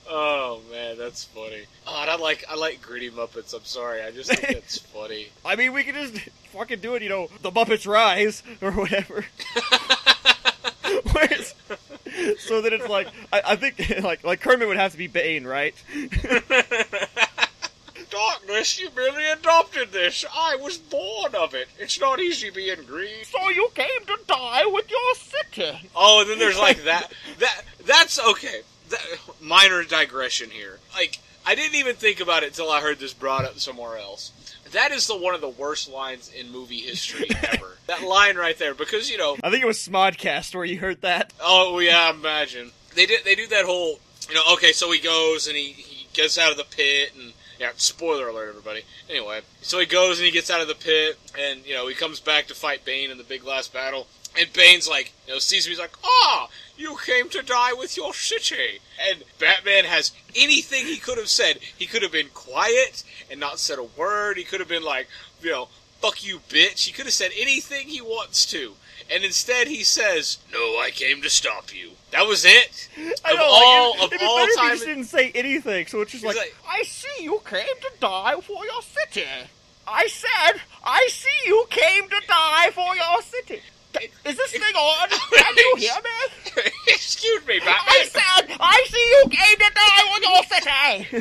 Speaker 1: Oh man, that's funny. Oh, I like I like gritty Muppets. I'm sorry, I just think that's funny.
Speaker 2: I mean, we could just fucking do it, you know, the Muppets Rise or whatever. So that it's like, I, I think like like Kermit would have to be Bane, right?
Speaker 1: Darkness, you merely adopted this. I was born of it. It's not easy being green.
Speaker 2: So you came to die with your city.
Speaker 1: Oh, and then there's like that. That that's okay. That, minor digression here. Like I didn't even think about it until I heard this brought up somewhere else. That is the one of the worst lines in movie history ever. that line right there, because you know.
Speaker 2: I think it was Smodcast where you heard that.
Speaker 1: Oh yeah, imagine they did. They do that whole. You know, okay, so he goes and he he gets out of the pit and. Yeah, spoiler alert, everybody. Anyway, so he goes and he gets out of the pit, and you know he comes back to fight Bane in the big last battle. And Bane's like, you know, sees him. He's like, "Ah, you came to die with your city." And Batman has anything he could have said. He could have been quiet and not said a word. He could have been like, you know, "Fuck you, bitch." He could have said anything he wants to, and instead he says, "No, I came to stop you." That was it.
Speaker 2: I
Speaker 1: Of
Speaker 2: know,
Speaker 1: all-
Speaker 2: like,
Speaker 1: of
Speaker 2: it'd be
Speaker 1: all
Speaker 2: better if he just didn't say anything. So it's just like,
Speaker 1: like-
Speaker 2: I see you came to die for your city. I said, I see you came to die for your city. Is this thing on? Can you hear me?
Speaker 1: Excuse me, Batman.
Speaker 2: I said, I see you came to die for your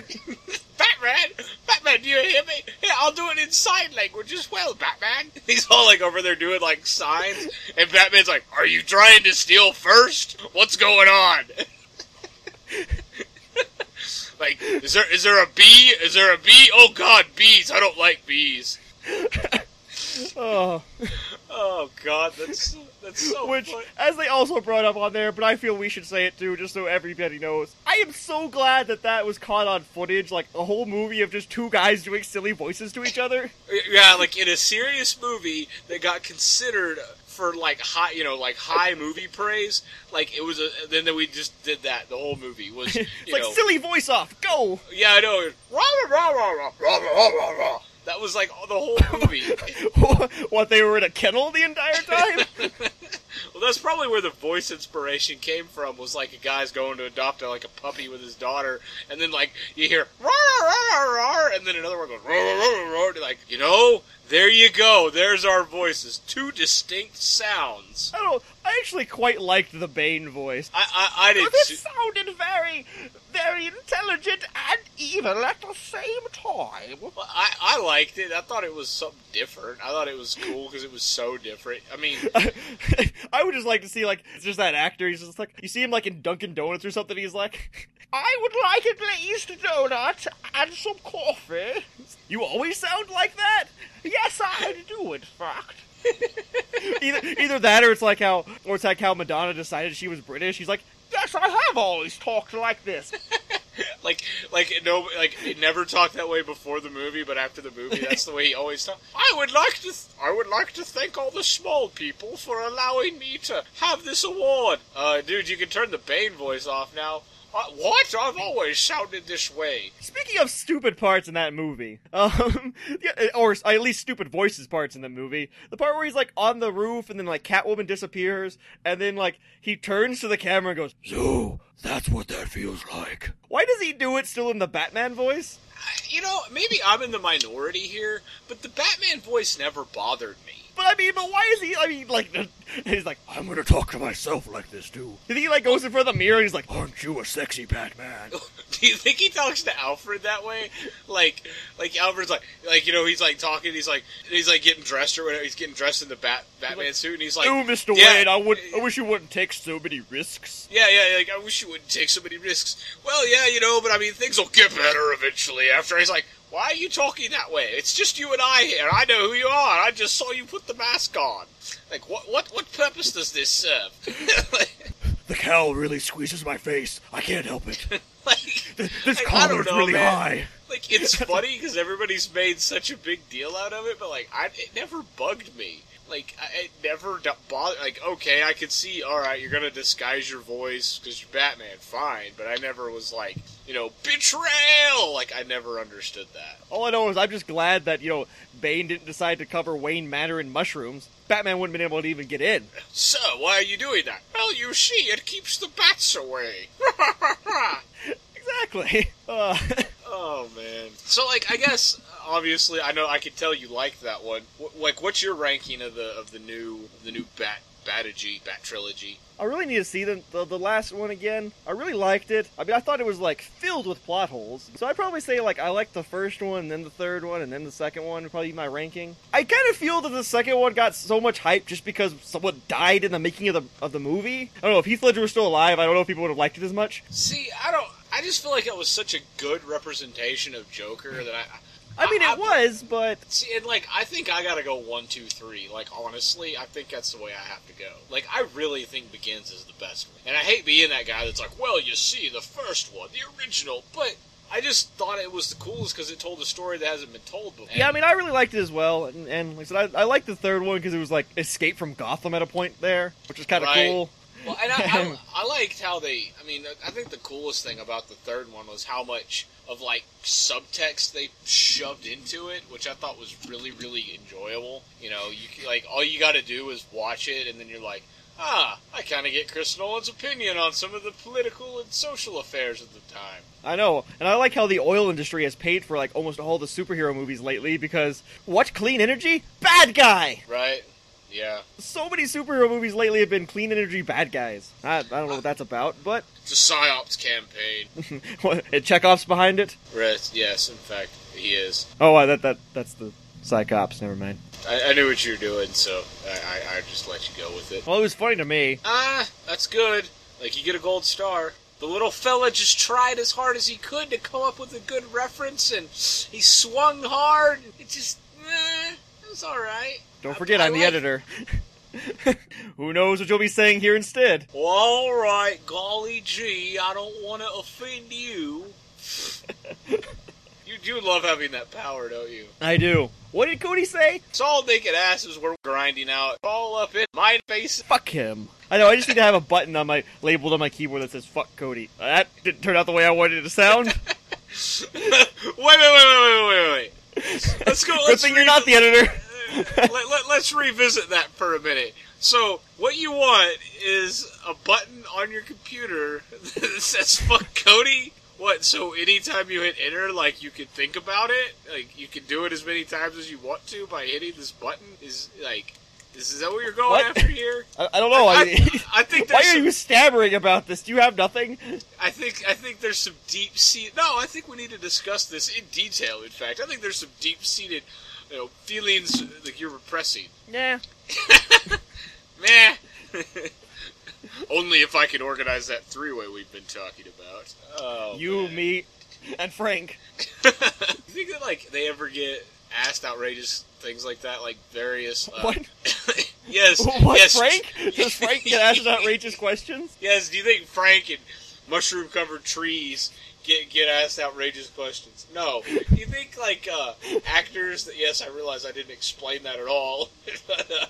Speaker 2: city.
Speaker 1: Batman! Batman, do you hear me? Here, I'll do it in sign language as well, Batman. He's all like over there doing like signs, and Batman's like, Are you trying to steal first? What's going on? like, is there is there a bee? Is there a bee? Oh god, bees. I don't like bees
Speaker 2: oh.
Speaker 1: oh God, that's that's so.
Speaker 2: Which,
Speaker 1: funny.
Speaker 2: as they also brought up on there, but I feel we should say it too, just so everybody knows. I am so glad that that was caught on footage, like a whole movie of just two guys doing silly voices to each other.
Speaker 1: yeah, like in a serious movie that got considered for like high, you know, like high movie praise. Like it was a then that we just did that. The whole movie was you
Speaker 2: like
Speaker 1: know,
Speaker 2: silly voice off. Go.
Speaker 1: Yeah, I know. Rah rah rah rah rah rah rah rah. That was like the whole movie.
Speaker 2: what they were in a kennel the entire time?
Speaker 1: well, that's probably where the voice inspiration came from. Was like a guy's going to adopt a, like a puppy with his daughter, and then like you hear rah, rah, rah, and then another one goes rah, rah, rah. Like you know, There you go. There's our voices. Two distinct sounds.
Speaker 2: I don't. I actually quite liked the Bane voice.
Speaker 1: I I, I did.
Speaker 2: This
Speaker 1: too.
Speaker 2: sounded very, very intelligent and evil at the same time.
Speaker 1: Well, I, I liked it. I thought it was something different. I thought it was cool because it was so different. I mean,
Speaker 2: I would just like to see like it's just that actor. He's just like you see him like in Dunkin' Donuts or something. He's like, I would like a donut and some coffee. You always sound like that. Yes, I do. In fact. either either that or it's like how or it's like how Madonna decided she was British. She's like, yes, I have always talked like this.
Speaker 1: like like no like it never talked that way before the movie, but after the movie, that's the way he always talks. I would like to th- I would like to thank all the small people for allowing me to have this award. Uh, dude, you can turn the Bane voice off now. Uh, what? I've always sounded this way.
Speaker 2: Speaking of stupid parts in that movie, um, yeah, or at least stupid voices parts in the movie, the part where he's like on the roof and then like Catwoman disappears and then like he turns to the camera and goes, "So that's what that feels like." Why does he do it still in the Batman voice?
Speaker 1: You know, maybe I'm in the minority here, but the Batman voice never bothered me.
Speaker 2: But I mean, but why is he? I mean, like, he's like, I'm gonna talk to myself like this too. And he like goes in front of the mirror and he's like, Aren't you a sexy Batman?
Speaker 1: Do you think he talks to Alfred that way? Like, like Alfred's like, like you know, he's like talking. He's like, he's like getting dressed or whatever. He's getting dressed in the Bat Batman suit, and he's like,
Speaker 2: oh, Mr.
Speaker 1: yeah,
Speaker 2: Wayne, I would, I wish you wouldn't take so many risks.
Speaker 1: Yeah, yeah, like I wish you wouldn't take so many risks. Well, yeah, you know, but I mean, things will get better eventually. After he's like, why are you talking that way? It's just you and I here. I know who you are. I just saw you put the mask on. Like, what, what, what purpose does this serve?
Speaker 2: The cowl really squeezes my face. I can't help it.
Speaker 1: like,
Speaker 2: This
Speaker 1: like, I don't
Speaker 2: collar's
Speaker 1: know,
Speaker 2: really
Speaker 1: man.
Speaker 2: high.
Speaker 1: Like, it's funny because everybody's made such a big deal out of it, but like, I, it never bugged me. Like, I, it never bothered. Like, okay, I could see. All right, you're gonna disguise your voice because you're Batman, fine. But I never was like, you know, betrayal. Like, I never understood that.
Speaker 2: All I know is I'm just glad that, you know, Bane didn't decide to cover Wayne Manor in mushrooms. Batman wouldn't have been able to even get in.
Speaker 1: So, why are you doing that? Well, you see, it keeps the bats away.
Speaker 2: Exactly. Uh,
Speaker 1: oh man. So, like, I guess obviously, I know I could tell you like that one. Wh- like, what's your ranking of the of the new the new Bat Batagy Bat trilogy?
Speaker 2: I really need to see the, the the last one again. I really liked it. I mean, I thought it was like filled with plot holes. So I'd probably say like I liked the first one, then the third one, and then the second one. would Probably be my ranking. I kind of feel that the second one got so much hype just because someone died in the making of the of the movie. I don't know if Heath Ledger was still alive. I don't know if people would have liked it as much.
Speaker 1: See, I don't. I just feel like it was such a good representation of Joker that I.
Speaker 2: I mean,
Speaker 1: I-
Speaker 2: it was, but
Speaker 1: See, and like, I think I gotta go one, two, three. Like, honestly, I think that's the way I have to go. Like, I really think Begins is the best one. And I hate being that guy that's like, well, you see, the first one, the original. But I just thought it was the coolest because it told a story that hasn't been told before.
Speaker 2: yeah, I mean, I really liked it as well. And, and like I said, I, I liked the third one because it was like Escape from Gotham at a point there, which was kind of
Speaker 1: Right.
Speaker 2: cool.
Speaker 1: Well, and I, I, I liked how they. I mean, I think the coolest thing about the third one was how much of like subtext they shoved into it, which I thought was really, really enjoyable. You know, you like all you got to do is watch it, and then you're like, ah, I kind of get Chris Nolan's opinion on some of the political and social affairs of the time.
Speaker 2: I know, and I like how the oil industry has paid for like almost all the superhero movies lately because what clean energy? Bad guy.
Speaker 1: Right? Yeah,
Speaker 2: So many superhero movies lately have been clean energy bad guys. I, I don't know what that's about, but
Speaker 1: it's a psyops campaign.
Speaker 2: what, and Chekhov's behind it.
Speaker 1: Right, yes, in fact, he is.
Speaker 2: Oh, uh, that that that's the Psychops. Never mind.
Speaker 1: I, I knew what you were doing, so I, I, I just let you go with it.
Speaker 2: Well, it was funny to me.
Speaker 1: Ah, that's good. Like you get a gold star. The little fella just tried as hard as he could to come up with a good reference, and he swung hard. It just, eh, it was all right.
Speaker 2: Don't forget,
Speaker 1: I
Speaker 2: I'm the
Speaker 1: like-
Speaker 2: editor. Who knows what you'll be saying here instead?
Speaker 1: Well, all right, golly gee, I don't want to offend you. you do love having that power, don't you?
Speaker 2: I do. What did Cody say?
Speaker 1: It's all naked asses we're grinding out, all up in my face.
Speaker 2: Fuck him. I know. I just need to have a button on my labeled on my keyboard that says "fuck Cody." That didn't turn out the way I wanted it to sound.
Speaker 1: wait, wait, wait, wait, wait, wait, wait. Let's go.
Speaker 2: Good
Speaker 1: Let's
Speaker 2: thing you're not the editor.
Speaker 1: Let, let, let's revisit that for a minute. So, what you want is a button on your computer that says "fuck Cody." What? So anytime you hit enter, like you can think about it, like you can do it as many times as you want to by hitting this button. Is like, is, is that what you're going
Speaker 2: What?
Speaker 1: after here?
Speaker 2: I, I don't know.
Speaker 1: I,
Speaker 2: I,
Speaker 1: I think
Speaker 2: why are
Speaker 1: some,
Speaker 2: you stammering about this? Do you have nothing?
Speaker 1: I think I think there's some deep seated. No, I think we need to discuss this in detail. In fact, I think there's some deep seated, you know, feelings like you're repressing.
Speaker 2: Yeah.
Speaker 1: Meh. Only if I can organize that three way we've been talking about. Oh,
Speaker 2: You,
Speaker 1: man.
Speaker 2: me, and Frank.
Speaker 1: Do you think that like they ever get asked outrageous things like that, like various? Uh,
Speaker 2: What?
Speaker 1: yes.
Speaker 2: What,
Speaker 1: yes.
Speaker 2: Frank? Does Frank get asked outrageous questions?
Speaker 1: Yes. Do you think Frank and mushroom covered trees get get asked outrageous questions? No. You think like uh, actors that? Yes, I realize I didn't explain that at all. uh,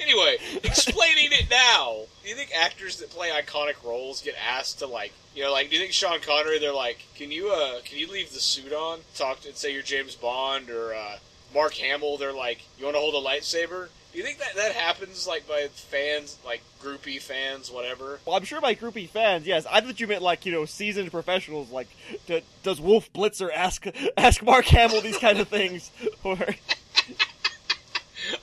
Speaker 1: anyway, explaining it now. Do you think actors that play iconic roles get asked to like, you know, like, do you think Sean Connery? They're like, can you uh, can you leave the suit on? Talk to say you're James Bond or uh, Mark Hamill. They're like, you want to hold a lightsaber? You think that that happens like by fans, like groupie fans, whatever?
Speaker 2: Well, I'm sure my groupie fans, yes. I thought you meant like you know seasoned professionals. Like, does Wolf Blitzer ask ask Mark Hamill these kind of things? Or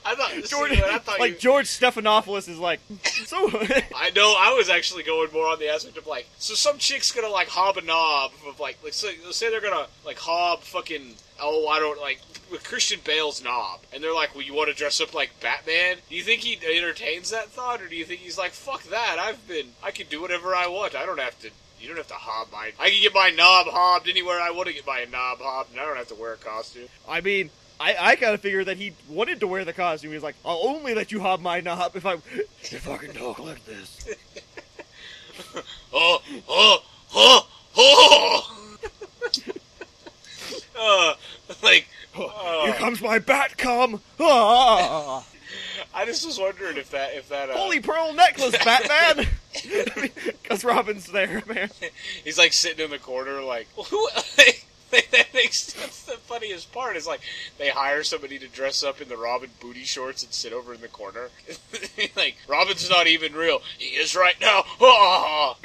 Speaker 1: I thought see, I thought
Speaker 2: like
Speaker 1: you,
Speaker 2: George Stephanopoulos is like, so.
Speaker 1: I know I was actually going more on the aspect of like, so some chick's gonna like hob a knob of like, like so, let's say they're gonna like hob fucking oh I don't like with Christian Bale's knob, and they're like, well you want to dress up like Batman? Do you think he entertains that thought, or do you think he's like, fuck that? I've been I can do whatever I want. I don't have to. You don't have to hob my. I can get my knob hobbed anywhere I want to get my knob hobbed, and I don't have to wear a costume.
Speaker 2: I mean, I, I kind of figured that he wanted to wear the costume. He was like, I'll only let you hob my knob if I if I can talk like this.
Speaker 1: oh, oh, oh, oh. uh, like, uh,
Speaker 2: Here comes my bat cum. Ah!
Speaker 1: I just was wondering if that, if that, uh,
Speaker 2: Holy pearl necklace, Batman! Because Robin's there, man.
Speaker 1: he's like sitting in the corner, like, who? that makes that's the funniest part is like they hire somebody to dress up in the Robin booty shorts and sit over in the corner. like Robin's not even real. He is right now. Ah!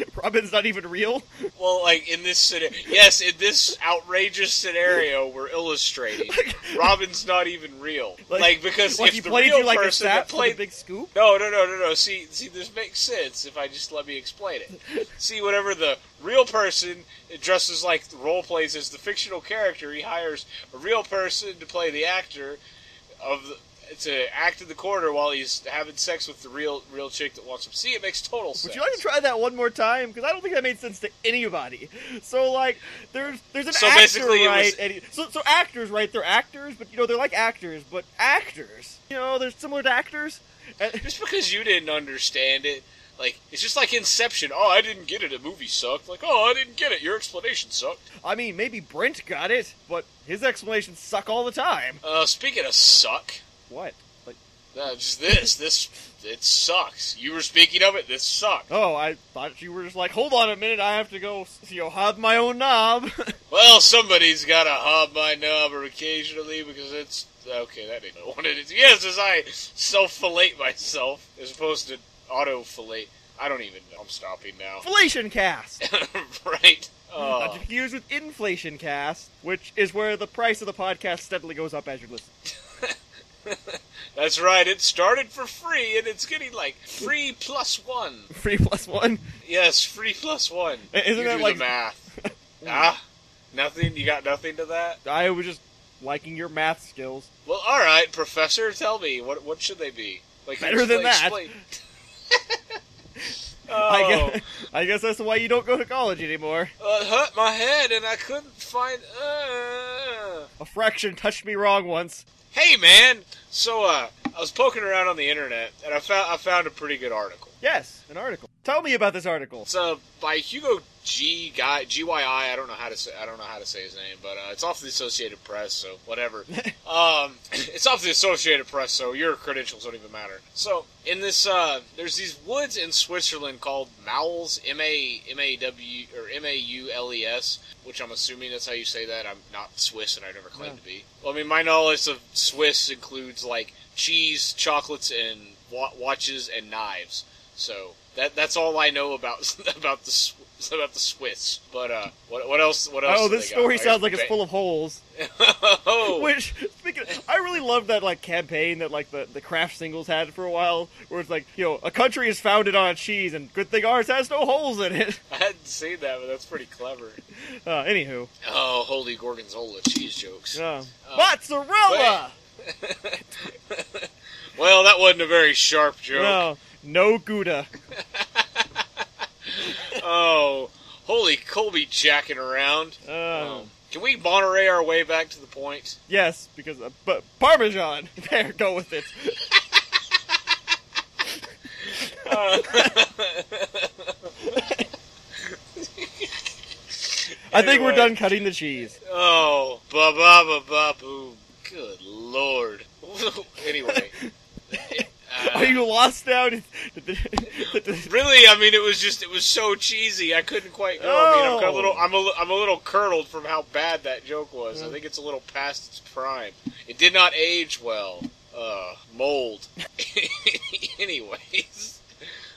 Speaker 2: Robin's not even real.
Speaker 1: Well, like in this scenario, yes, in this outrageous scenario we're illustrating, Robin's not even real. Like, because
Speaker 2: like
Speaker 1: if
Speaker 2: he
Speaker 1: the
Speaker 2: played
Speaker 1: real
Speaker 2: you like a
Speaker 1: person that
Speaker 2: sap with a
Speaker 1: played
Speaker 2: big scoop.
Speaker 1: no, no, no, no, no. See, see, this makes sense if I just let me explain it. see, whenever the real person dresses like role plays as the fictional character, he hires a real person to play the actor of the, to act in the corner while he's having sex with the real real chick that wants him. See, it makes total sense.
Speaker 2: Would you like to try that one more time? Because I don't think that made sense to anybody. So like, there's there's an
Speaker 1: So
Speaker 2: actor,
Speaker 1: basically
Speaker 2: right?
Speaker 1: was-
Speaker 2: and he- so so actors, right? They're actors, but you know they're like actors, but actors. You know, they're similar to actors. And-
Speaker 1: Just because you didn't understand it, like it's just like Inception. Oh, I didn't get it. A movie sucked. Like, oh, I didn't get it. Your explanation sucked.
Speaker 2: I mean, maybe Brent got it, but his explanations suck all the time.
Speaker 1: Uh, speaking of suck,
Speaker 2: What? Like,
Speaker 1: uh, just this, this, it sucks. You were speaking of it. This sucked.
Speaker 2: oh, I thought you were just like, hold on a minute, I have to go, you know, hob my own knob.
Speaker 1: Well, somebody's got to hob my knob occasionally because it's okay. That ain't what it is. Yes, as I self fillet myself as opposed to auto fillet. I don't even know. I'm stopping now.
Speaker 2: Inflation cast.
Speaker 1: right.
Speaker 2: Not
Speaker 1: Oh.
Speaker 2: to confuse with inflation cast, which is where the price of the podcast steadily goes up as you listen.
Speaker 1: That's right. It started for free, and it's getting like free plus one.
Speaker 2: Free plus one.
Speaker 1: Yes, free plus one.
Speaker 2: Isn't
Speaker 1: you
Speaker 2: that
Speaker 1: do
Speaker 2: like-
Speaker 1: the math? ah, nothing. You got nothing to that.
Speaker 2: I was just liking your math skills.
Speaker 1: Well, all right, Professor. Tell me what what should they be? Like
Speaker 2: Better than that.
Speaker 1: explain-
Speaker 2: I
Speaker 1: oh,
Speaker 2: guess, I guess that's why you don't go to college anymore.
Speaker 1: uh, it hurt my head, and I couldn't find. Uh.
Speaker 2: A fraction touched me wrong once.
Speaker 1: Hey, man. So, uh, I was poking around on the internet, and I found I found a pretty good article.
Speaker 2: Yes, an article. Tell me about this article.
Speaker 1: It's uh, by Hugo G. Guy G Y I. I don't know how to say I don't know how to say his name, but uh, it's off the Associated Press, so whatever. um, it's off the Associated Press, so your credentials don't even matter. So in this, uh, there's these woods in Switzerland called Maules, M A M A W or M A U L E S, which I'm assuming that's how you say that. I'm not Swiss, and I never claimed
Speaker 2: No.
Speaker 1: to be. Well, I mean, my knowledge of Swiss includes like cheese, chocolates, and wa- watches and knives. So that that's all I know about about the about the Swiss. But uh, what what else? What else?
Speaker 2: Oh, this
Speaker 1: they got?
Speaker 2: story sounds like it's full of holes.
Speaker 1: oh,
Speaker 2: Which, speaking, I really love that like campaign that like the the Kraft Singles had for a while, where it's like you know a country is founded on a cheese, and good thing ours has no holes in it.
Speaker 1: I hadn't seen that, but that's pretty clever.
Speaker 2: Uh, anywho,
Speaker 1: Oh, holy gorgonzola cheese jokes.
Speaker 2: uh,
Speaker 1: Oh.
Speaker 2: mozzarella.
Speaker 1: well, that wasn't a very sharp joke.
Speaker 2: No, no Gouda.
Speaker 1: Oh, holy Colby jacking around.
Speaker 2: Uh,
Speaker 1: Um, can we Monterey our way back to the point?
Speaker 2: Yes, because uh, but Parmesan. There, go with it. I think we're done cutting the cheese.
Speaker 1: Oh, ba ba ba ba boom. Good lord. anyway. Uh,
Speaker 2: Are you lost now?
Speaker 1: really? I mean, it was just it was so cheesy. I couldn't quite go. I mean, I'm of
Speaker 2: Oh.
Speaker 1: little. I'm a, I'm a little curdled from how bad that joke was. I think it's a little past its prime. It did not age well. Uh, mold. Anyways,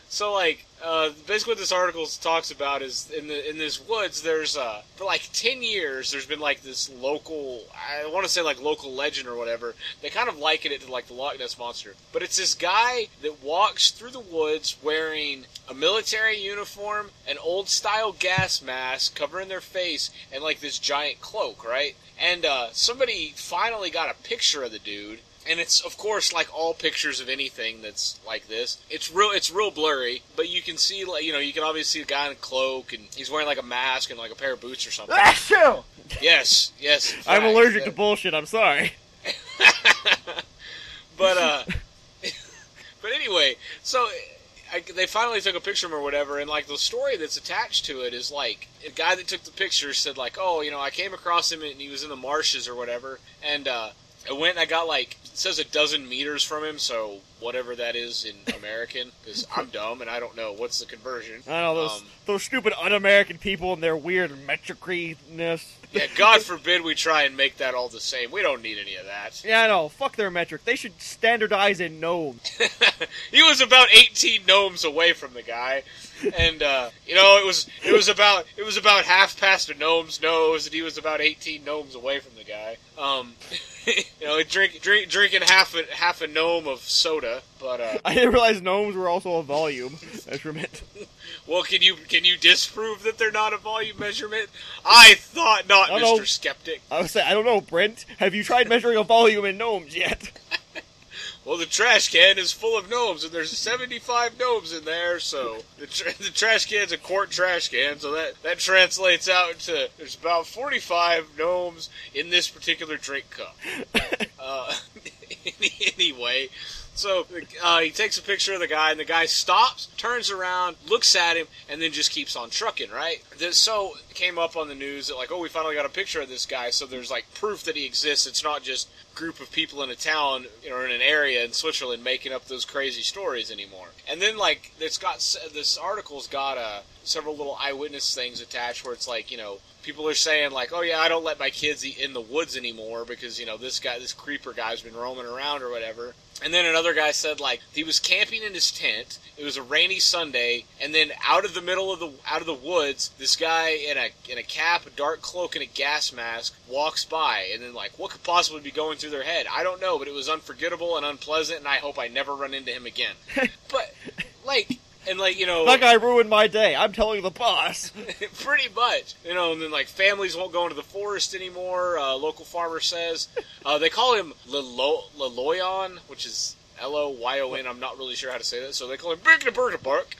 Speaker 1: so like, uh, basically what this article talks about is in the in this woods. There's uh for like ten years. There's been like this local. I want to say like local legend or whatever. They kind of liken it to like the Loch Ness monster, but it's this guy that walks through the woods wearing a military uniform, an old style gas mask covering their face, and like this giant cloak, right? And uh, somebody finally got a picture of the dude, and it's of course like all pictures of anything that's like this. It's real, it's real blurry, but you can see like you know you can obviously see a guy in a cloak, and he's wearing like a mask and like a pair of boots or something.
Speaker 2: Achoo!
Speaker 1: yes, yes. in
Speaker 2: I'm allergic
Speaker 1: that-
Speaker 2: to bullshit. I'm sorry.
Speaker 1: but uh, but anyway, so I, they finally took a picture of him or whatever, and like the story that's attached to it is like a guy that took the picture said like, oh, you know, I came across him and he was in the marshes or whatever, and uh, I went I got like it says a dozen meters from him, so whatever that is in American, because I'm dumb and I don't know what's the conversion.
Speaker 2: I know those
Speaker 1: Um,
Speaker 2: those stupid un-American people and their weird metricness.
Speaker 1: Yeah, God forbid we try and make that all the same. We don't need any of that.
Speaker 2: Yeah, I know. Fuck their metric. They should standardize in gnomes.
Speaker 1: he was about 18 gnomes away from the guy and uh, you know it was it was about it was about half past a gnome's nose and he was about 18 gnomes away from the guy um, you know drink, drink drinking half a half a gnome of soda but uh,
Speaker 2: I didn't realize gnomes were also a volume measurement.
Speaker 1: well can you can you disprove that they're not a volume measurement i thought not
Speaker 2: I
Speaker 1: mr skeptic
Speaker 2: I was saying, I don't know, Brent. Have you tried measuring a volume in gnomes yet?
Speaker 1: Well, the trash can is full of gnomes, and there's 75 gnomes in there, so the, tr- the trash can's a quart trash can, so that, that translates out to there's about 45 gnomes in this particular drink cup. uh, anyway, so uh, he takes a picture of the guy, and the guy stops, turns around, looks at him, and then just keeps on trucking, right? This, so it came up on the news that, like, oh, we finally got a picture of this guy, so there's, like, proof that he exists. It's not just group of people in a town or in an area in Switzerland making up those crazy stories anymore. And then like it's got this article's got uh, several little eyewitness things attached where it's like you know people are saying like oh yeah I don't let my kids eat in the woods anymore because you know this guy this creeper guy's been roaming around or whatever. And then another guy said like he was camping in his tent. It was a rainy Sunday, and then out of the middle of the out of the woods, this guy in a in a cap, a dark cloak, and a gas mask walks by. And then like, what could possibly be going through their head? I don't know, but it was unforgettable and unpleasant, and I hope I never run into him again. but like, and like you know,
Speaker 2: that guy ruined my day. I'm telling the boss.
Speaker 1: pretty much. You know, and then like families won't go into the forest anymore. Uh, local farmer says uh, they call him Lelo- Le Loyon, which is L O Y O N. I'm not really sure how to say that, so they call him Big the Bark.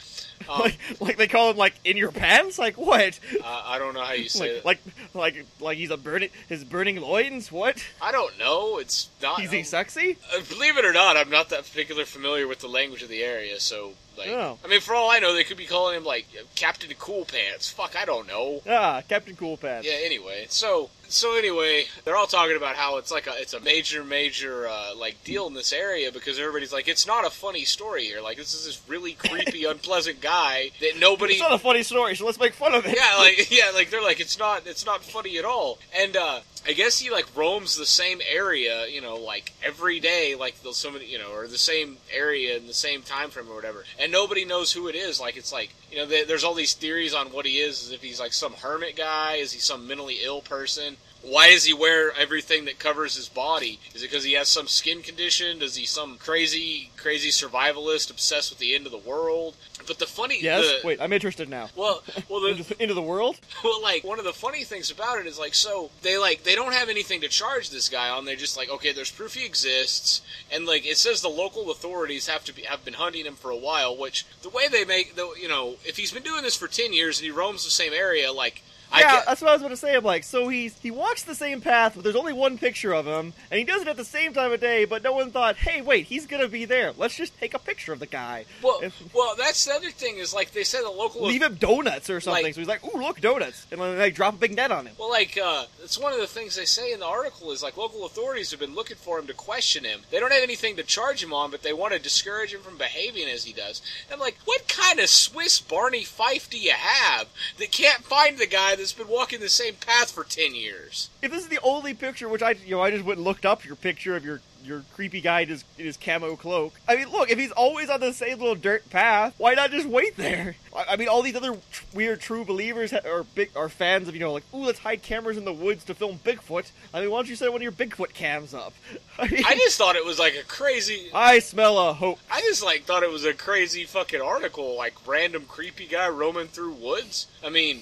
Speaker 1: Um,
Speaker 2: like, like they call him like in your pants. Like what?
Speaker 1: uh, I don't know how you say
Speaker 2: Like,
Speaker 1: that.
Speaker 2: like, like, like he's a burning his burning loins. What?
Speaker 1: I don't know. It's not.
Speaker 2: Is he sexy?
Speaker 1: uh, believe it or not, I'm not that particular familiar with the language of the area, so like,
Speaker 2: Oh.
Speaker 1: I mean, for all I know, they could be calling him like Captain Cool Pants. Fuck, I don't know.
Speaker 2: Ah, Captain Cool Pants.
Speaker 1: Yeah. Anyway, so so anyway, they're all talking about how it's like a it's a major major uh, like deal in this area because everybody's like it's not a funny story here. Like this is this really creepy, unpleasant guy that nobody.
Speaker 2: It's not a funny story, so let's make fun of it.
Speaker 1: yeah, like yeah, like they're like it's not it's not funny at all. And uh, I guess he like roams the same area, you know, like every day, like the so many, you know, or the same area in the same time frame or whatever, and nobody knows who it is. Like it's like you know, there's all these theories on what he is, as if he's like some hermit guy, is he some mentally ill person? Why does he wear everything that covers his body? Is it because he has some skin condition? Does he some crazy, crazy survivalist obsessed with the end of the world? But the funny,
Speaker 2: Yes.
Speaker 1: the-
Speaker 2: Wait, I'm interested now.
Speaker 1: well, well, the,
Speaker 2: into, into the world?
Speaker 1: well, like one of the funny things about it is like so they like they don't have anything to charge this guy on. They're just like okay, there's proof he exists, and like it says the local authorities have to be have been hunting him for a while. Which the way they make the you know if he's been doing this for ten years and he roams the same area, like
Speaker 2: yeah, that's what I was going to say. I'm like, so he's he walks the same path, but there's only one picture of him, and he does it at the same time of day. But no one thought, hey, wait, he's gonna be there. Let's just take a picture of the guy.
Speaker 1: well, well, that's the other thing is like they said the local
Speaker 2: leave him donuts or something.
Speaker 1: Like-
Speaker 2: so he's like, ooh, look, donuts, and then they drop a big net on him.
Speaker 1: Well, like, uh, it's one of the things they say in the article is like local authorities have been looking for him to question him. They don't have anything to charge him on, but they want to discourage him from behaving as he does. And I'm like, what kind of Swiss Barney Fife do you have that can't find the guy that's been walking the same path for 10 years?
Speaker 2: If this is the only picture, which I you know I just went and looked up your picture of your your creepy guy in his, in his camo cloak. I mean, look, if he's always on the same little dirt path, why not just wait there? I, I mean, all these other tr- weird true believers ha- are big are fans of you know like, ooh, let's hide cameras in the woods to film Bigfoot. I mean, why don't you set one of your Bigfoot cams up? I mean,
Speaker 1: I just thought it was like a crazy.
Speaker 2: I smell a hope.
Speaker 1: I just like thought it was a crazy fucking article, like random creepy guy roaming through woods. I mean,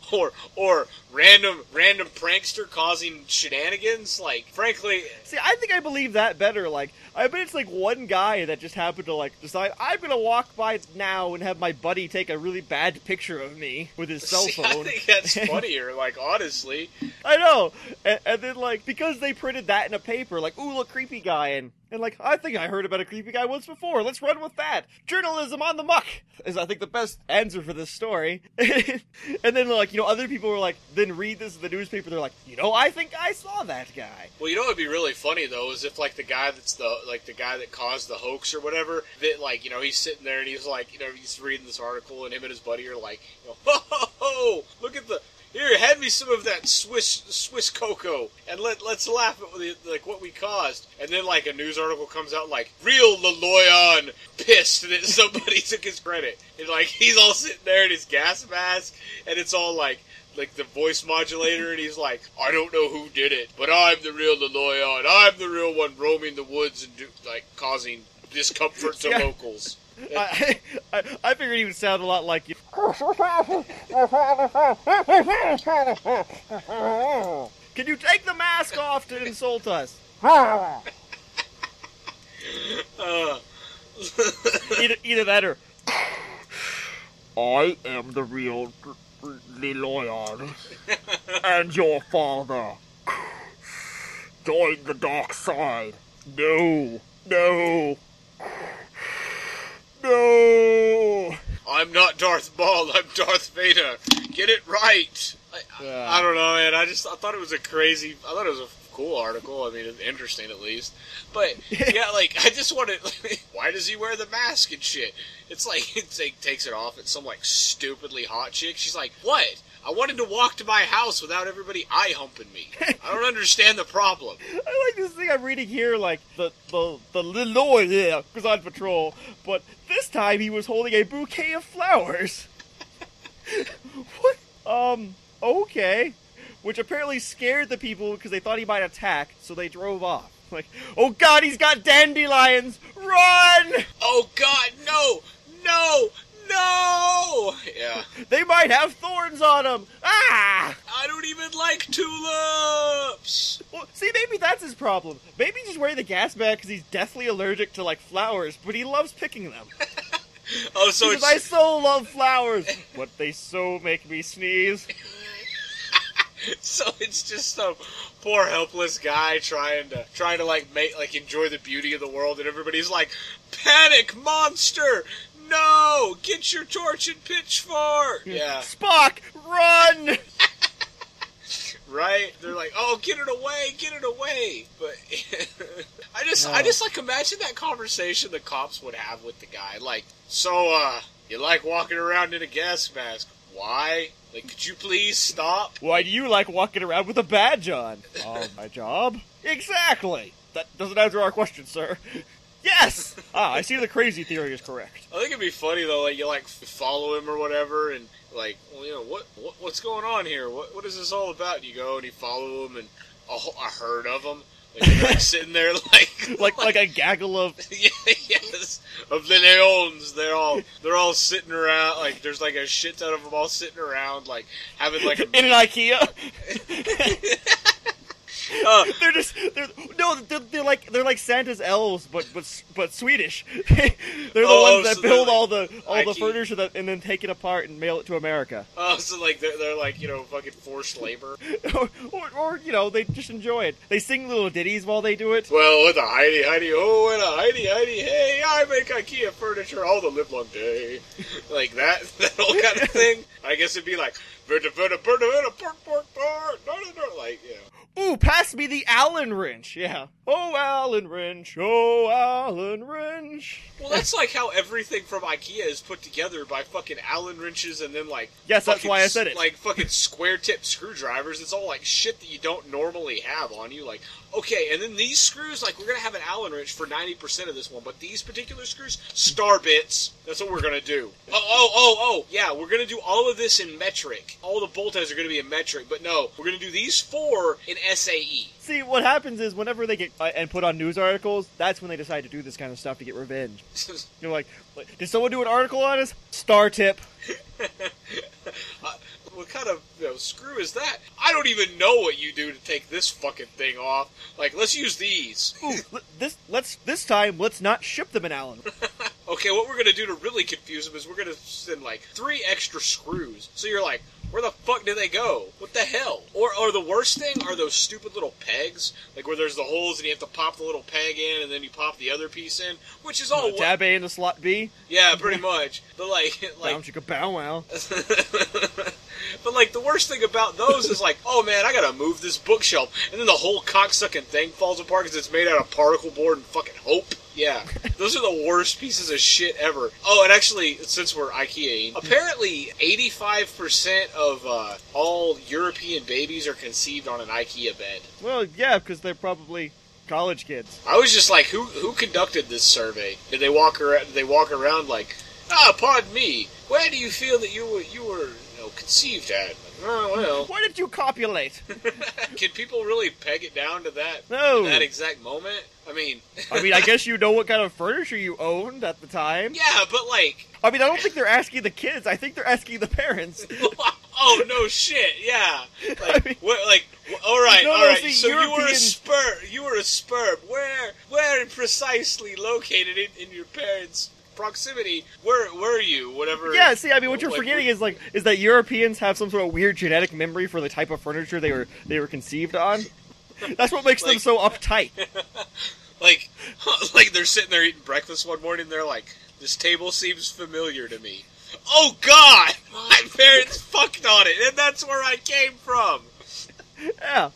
Speaker 1: or or random random prankster causing shenanigans. Like, frankly,
Speaker 2: See, I think I believe that better. Like, I bet it's like one guy that just happened to like decide I'm gonna walk by now and have my buddy take a really bad picture of me with his cell
Speaker 1: see,
Speaker 2: phone.
Speaker 1: I think that's funnier. Like, honestly,
Speaker 2: I know. And, and then like because they printed that in a paper, like, ooh, look, creepy guy, and and like I think I heard about a creepy guy once before. Let's run with that. Journalism on the muck is I think the best answer for this story. and then like you know other people were like then read this in the newspaper. They're like, you know, I think I saw that guy.
Speaker 1: well, you know would be really funny though is if like the guy that's the like the guy that caused the hoax or whatever that like you know he's sitting there and he's like you know he's reading this article and him and his buddy are like you know ho ho ho look at the here hand me some of that Swiss Swiss cocoa and let let's laugh at the, like what we caused and then like a news article comes out like real Le Loyon pissed that somebody took his credit and like he's all sitting there in his gas mask and it's all like like the voice modulator, and he's like, "I don't know who did it, but I'm the real Le Loyon. I'm the real one roaming the woods and do, like causing discomfort to
Speaker 2: Yeah.
Speaker 1: locals."
Speaker 2: I, I I figured he would sound a lot like you. Can you take the mask off to insult us?
Speaker 1: Uh,
Speaker 2: Either, either that or. I am the real Le Loyon, and your father. Join the dark side. No, no, no.
Speaker 1: I'm not Darth Maul. I'm Darth Vader. Get it right. I,
Speaker 2: Yeah.
Speaker 1: I, I don't know, man. I just I thought it was a crazy. I thought it was a cool article. I mean, it's interesting at least. But yeah, like I just wanted. why does he wear the mask and shit? It's like it's like takes it off. It's some like stupidly hot chick. She's like, what? I wanted to walk to my house without everybody eye humping me. I don't understand the problem.
Speaker 2: I like this thing I'm reading here, like the the the Leloy yeah, was on patrol, but this time he was holding a bouquet of flowers. what? Um. Okay. Which apparently scared the people because they thought he might attack, so they drove off. Like, oh god, he's got dandelions! Run!
Speaker 1: Oh God, no, no, no! Yeah,
Speaker 2: They might have thorns on them! Ah!
Speaker 1: I don't even like tulips.
Speaker 2: Well, see, maybe that's his problem. Maybe he's just wearing the gas bag because he's deathly allergic to, like, flowers, but he loves picking them.
Speaker 1: Oh, so
Speaker 2: because I so love flowers, but they so make me sneeze.
Speaker 1: so it's just some poor helpless guy trying to trying to like make like enjoy the beauty of the world, and everybody's like, "Panic, monster! No, get your torch and pitchfork!" Yeah,
Speaker 2: Spock, run!
Speaker 1: right. They're like, "Oh, get it away, get it away!" But I just, I just like imagine that conversation the cops would have with the guy, like, "So, uh, you like walking around in a gas mask?" why? Like, could you please stop?
Speaker 2: Why do you like walking around with a badge on? Oh, my job? Exactly. That doesn't answer our question, sir. Yes! Ah, I see the crazy theory is correct.
Speaker 1: I think it'd be funny though, like you like follow him or whatever, and like, well, you know, what, what what's going on here? What what is this all about? And you go and you follow him, and a, a herd of them, like, they're, like sitting there, like
Speaker 2: Like like a gaggle of
Speaker 1: yeah, yes, of the leons. They're all they're all sitting around. Like there's like a shit ton of them all sitting around, like having like a
Speaker 2: in an IKEA.
Speaker 1: Uh,
Speaker 2: they're just they're no they're, they're like they're like Santa's elves but but but Swedish. they're the
Speaker 1: Oh,
Speaker 2: ones that
Speaker 1: so
Speaker 2: build
Speaker 1: they're
Speaker 2: all the all the
Speaker 1: Ikea.
Speaker 2: furniture that and then take it apart and mail it to America.
Speaker 1: oh, so like they're, they're like you know fucking forced labor.
Speaker 2: or, or, or you know they just enjoy it. They sing little ditties while they do it.
Speaker 1: Well, with a Heidi, Heidi, oh, and a Heidi, Heidi, hey, I make IKEA furniture all the live long day. like that, that whole kind of thing. I guess it'd be like, verta, verta, verta, verta, pork, pork, pork, no, no, no, like, you know.
Speaker 2: Ooh, pass me the Allen wrench. Yeah. Oh, Allen wrench. Oh, Allen wrench.
Speaker 1: Well, that's like how everything from IKEA is put together by fucking Allen wrenches and then like.
Speaker 2: Yes, that's why I said it.
Speaker 1: Like fucking square tip screwdrivers. It's all like shit that you don't normally have on you. Like, okay, and then these screws, like we're gonna have an Allen wrench for ninety percent of this one, but these particular screws, star bits. That's what we're gonna do. Oh, oh, oh, oh, yeah, we're gonna do all of this in metric. All the bolt heads are gonna be in metric, but no, we're gonna do these four in. SAE.
Speaker 2: See, what happens is whenever they get uh, and put on news articles, that's when they decide to do this kind of stuff to get revenge. You're like, like, did someone do an article on us? Star tip.
Speaker 1: Uh, what kind of you know, screw is that? I don't even know what you do to take this fucking thing off. Like, let's use these.
Speaker 2: Ooh, this let's this time let's not ship them an Allen.
Speaker 1: Okay, what we're gonna do to really confuse them is we're gonna send like three extra screws. So you're like, where the fuck do they go? What the hell? Or, or the worst thing are those stupid little pegs, like where there's the holes and you have to pop the little peg in and then you pop the other piece in, which is all what,
Speaker 2: Tab A in the slot B.
Speaker 1: yeah, pretty much. But like, like.
Speaker 2: Bow chicka bow wow.
Speaker 1: but like the worst thing about those is like, oh man, I gotta move this bookshelf, and then the whole cocksucking thing falls apart because it's made out of particle board and fucking hope. Yeah, those are the worst pieces of shit ever. Oh, and actually, since we're IKEA, apparently eighty-five percent of uh, all European babies are conceived on an IKEA bed.
Speaker 2: Well, yeah, because they're probably college kids.
Speaker 1: I was just like, who who conducted this survey? Did they walk around? Did they walk around like, ah, pardon me, where do you feel that you were you were you know conceived at? Oh well.
Speaker 2: Why did you copulate?
Speaker 1: Can people really peg it down to that
Speaker 2: No.
Speaker 1: that exact moment? I mean,
Speaker 2: I mean, I guess you know what kind of furniture you owned at the time.
Speaker 1: yeah, but like,
Speaker 2: I mean, I don't think they're asking the kids. I think they're asking the parents.
Speaker 1: oh no shit, yeah,
Speaker 2: I
Speaker 1: like,
Speaker 2: mean,
Speaker 1: what, like, all right,
Speaker 2: No,
Speaker 1: all right. so you were a
Speaker 2: European-
Speaker 1: spur, you were a sperm. Where, where precisely located in, in your parents' proximity? Where were you? Whatever.
Speaker 2: Yeah, see, I mean, what you're
Speaker 1: Like,
Speaker 2: forgetting is like is that Europeans have some sort of weird genetic memory for the type of furniture they were they were conceived on. That's what makes them so uptight.
Speaker 1: Like, like they're sitting there eating breakfast one morning. They're like, "This table seems familiar to me." Oh God, my parents fucked on it, and that's where I came from.
Speaker 2: Yeah.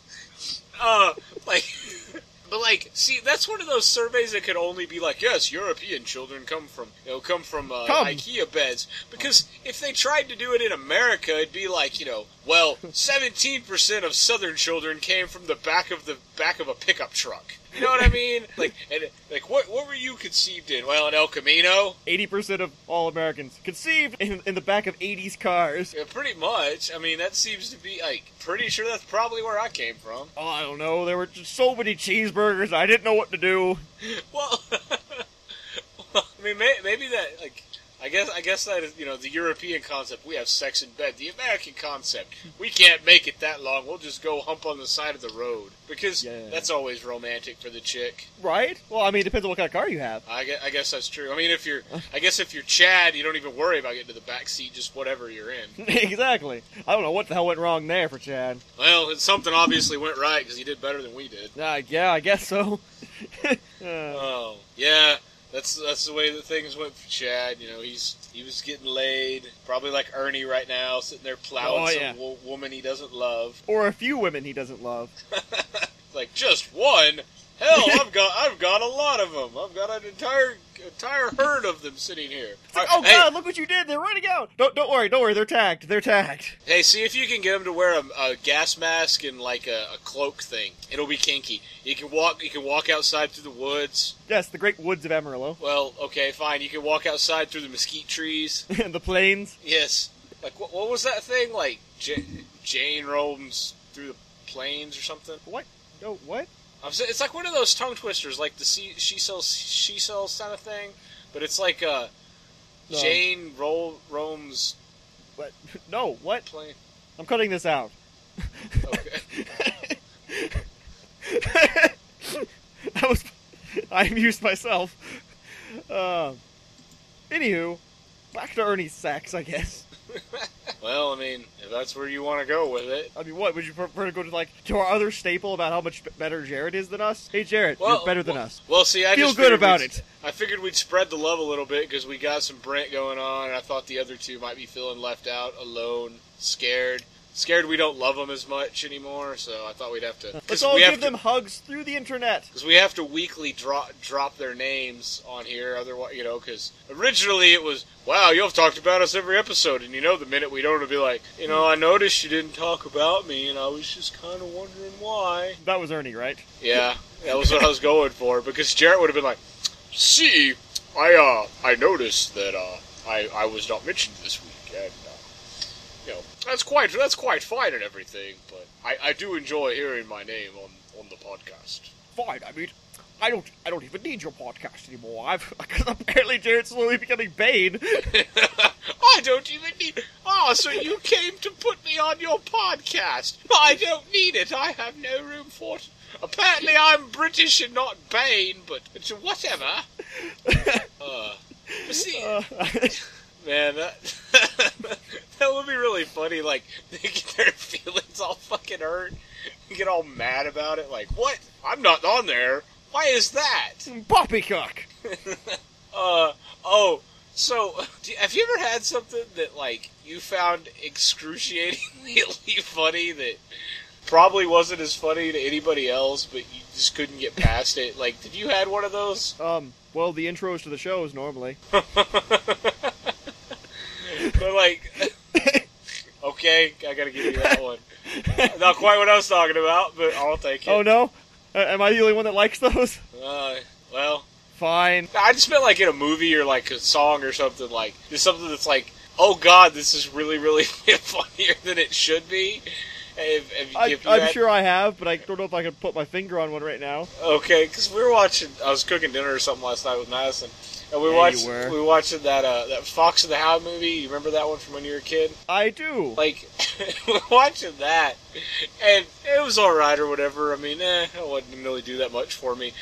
Speaker 1: Uh, like, but like, see, that's one of those surveys that could only be like, yes, European children come from, you know, come from uh,
Speaker 2: Come.
Speaker 1: IKEA beds. Because if they tried to do it in America, it'd be like, you know, well, seventeen percent of Southern children came from the back of the back of a pickup truck. You know what I mean? Like, and like, what what were you conceived in? Well, in El Camino.
Speaker 2: Eighty percent of all Americans conceived in, in the back of '80s cars.
Speaker 1: Yeah, pretty much. I mean, that seems to be like pretty sure that's probably where I came from.
Speaker 2: Oh, I don't know. There were just so many cheeseburgers. I didn't know what to do.
Speaker 1: Well, well, I mean, may, maybe that like. I guess I guess that is you know the European concept. We have sex in bed. The American concept. We can't make it that long. We'll just go hump on the side of the road because
Speaker 2: Yeah.
Speaker 1: that's always romantic for the chick.
Speaker 2: Right? Well, I mean, it depends on what kind of car you have.
Speaker 1: I guess, I guess that's true. I mean, if you're, I guess if you're Chad, you don't even worry about getting to the back seat. Just whatever you're in.
Speaker 2: exactly. I don't know what the hell went wrong there for Chad.
Speaker 1: Well, something obviously went right because he did better than we did.
Speaker 2: Uh, yeah, I guess so. uh,
Speaker 1: Oh, yeah. That's that's the way that things went for Chad. You know, he's he was getting laid, probably like Ernie right now, sitting there plowing
Speaker 2: Oh,
Speaker 1: some
Speaker 2: yeah.
Speaker 1: wo- woman he doesn't love.
Speaker 2: or a few women he doesn't love.
Speaker 1: like just one. Hell, I've got I've got a lot of them. I've got an entire entire herd of them sitting here.
Speaker 2: Like, oh
Speaker 1: hey,
Speaker 2: god, look what you did! They're running out. Don't don't worry, don't worry. They're tagged. They're tagged.
Speaker 1: Hey, see if you can get them to wear a, a gas mask and like a, a cloak thing. It'll be kinky. You can walk. You can walk outside through the woods.
Speaker 2: Yes, the great woods of Amarillo
Speaker 1: Well, okay, fine. You can walk outside through the mesquite trees.
Speaker 2: and the plains.
Speaker 1: Yes. Like what? What was that thing? Like J- Jane roams through the plains or something.
Speaker 2: What? No, what?
Speaker 1: It's like one of those tongue twisters, like the she, she sells she sells kind of thing, but it's like uh,
Speaker 2: No.
Speaker 1: Jane ro- roams
Speaker 2: What? No, what?
Speaker 1: plain.
Speaker 2: I'm cutting this out.
Speaker 1: Okay.
Speaker 2: that was. I amused myself. Um. anywho, back to Ernie's sex, I guess.
Speaker 1: well, I mean, if that's where you want to go with it.
Speaker 2: I mean, what would you prefer to go to like to our other staple about how much better Jared is than us? Hey, Jared,
Speaker 1: Well,
Speaker 2: you're better than
Speaker 1: well-
Speaker 2: us.
Speaker 1: Well, see, I
Speaker 2: Feel good about it.
Speaker 1: I figured we'd spread the love a little bit because we got some Brent going on. And I thought the other two might be feeling left out, alone, scared. Scared we don't love them as much anymore, so I thought we'd have to.
Speaker 2: Let's all give them
Speaker 1: to,
Speaker 2: hugs through the internet.
Speaker 1: Because we have to weekly drop drop their names on here, otherwise, you know. Because originally it was, wow, you've talked about us every episode, and you know, the minute we don't, it'll be like, you know, I noticed you didn't talk about me, and I was just kind of wondering why.
Speaker 2: That was Ernie, right?
Speaker 1: Yeah, that was what I was going for. Because Jarrett would have been like, "See, I uh, I noticed that uh, I I was not mentioned this week, and uh, you know that's quite that's quite fine and everything, but I, I do enjoy hearing my name on on the podcast."
Speaker 2: Fine. I mean, I don't. I don't even need your podcast anymore. I've because apparently Jared's slowly becoming Bane.
Speaker 1: I don't even need. Oh, so you came to put me on your podcast? I don't need it. I have no room for it. Apparently, I'm British and not Bane, but it's whatever. Uh, see,
Speaker 2: Uh,
Speaker 1: Man, that that would be really funny. Like they get their feelings all fucking hurt, and get all mad about it. Like, what? I'm not on there. Why is that?
Speaker 2: poppycock.
Speaker 1: Uh oh. So, do, have you ever had something that like you found excruciatingly funny that probably wasn't as funny to anybody else, but you just couldn't get past it? Like, did you had one of those?
Speaker 2: Um. Well, the intros to the shows normally.
Speaker 1: But like, okay, I gotta give you that one. Not quite what I was talking about, but I'll take it.
Speaker 2: oh no. Uh, am I the only one that likes those?
Speaker 1: Uh, well,
Speaker 2: Fine.
Speaker 1: I just meant like in a movie or like a song or something. Like just something that's like, oh god, this is really, really funnier than it should be. If, if,
Speaker 2: I,
Speaker 1: had-
Speaker 2: sure I have, but I don't know if I can put my finger on one right now.
Speaker 1: Okay, because we were watching. I was cooking dinner or something last night with Madison, and we
Speaker 2: Yeah,
Speaker 1: watched. We watched that uh, that Fox and the Hound movie. You remember that one from when you were a kid?
Speaker 2: I do.
Speaker 1: Like we're watching that, and it was all right or whatever. I mean, eh, it wouldn't really do that much for me.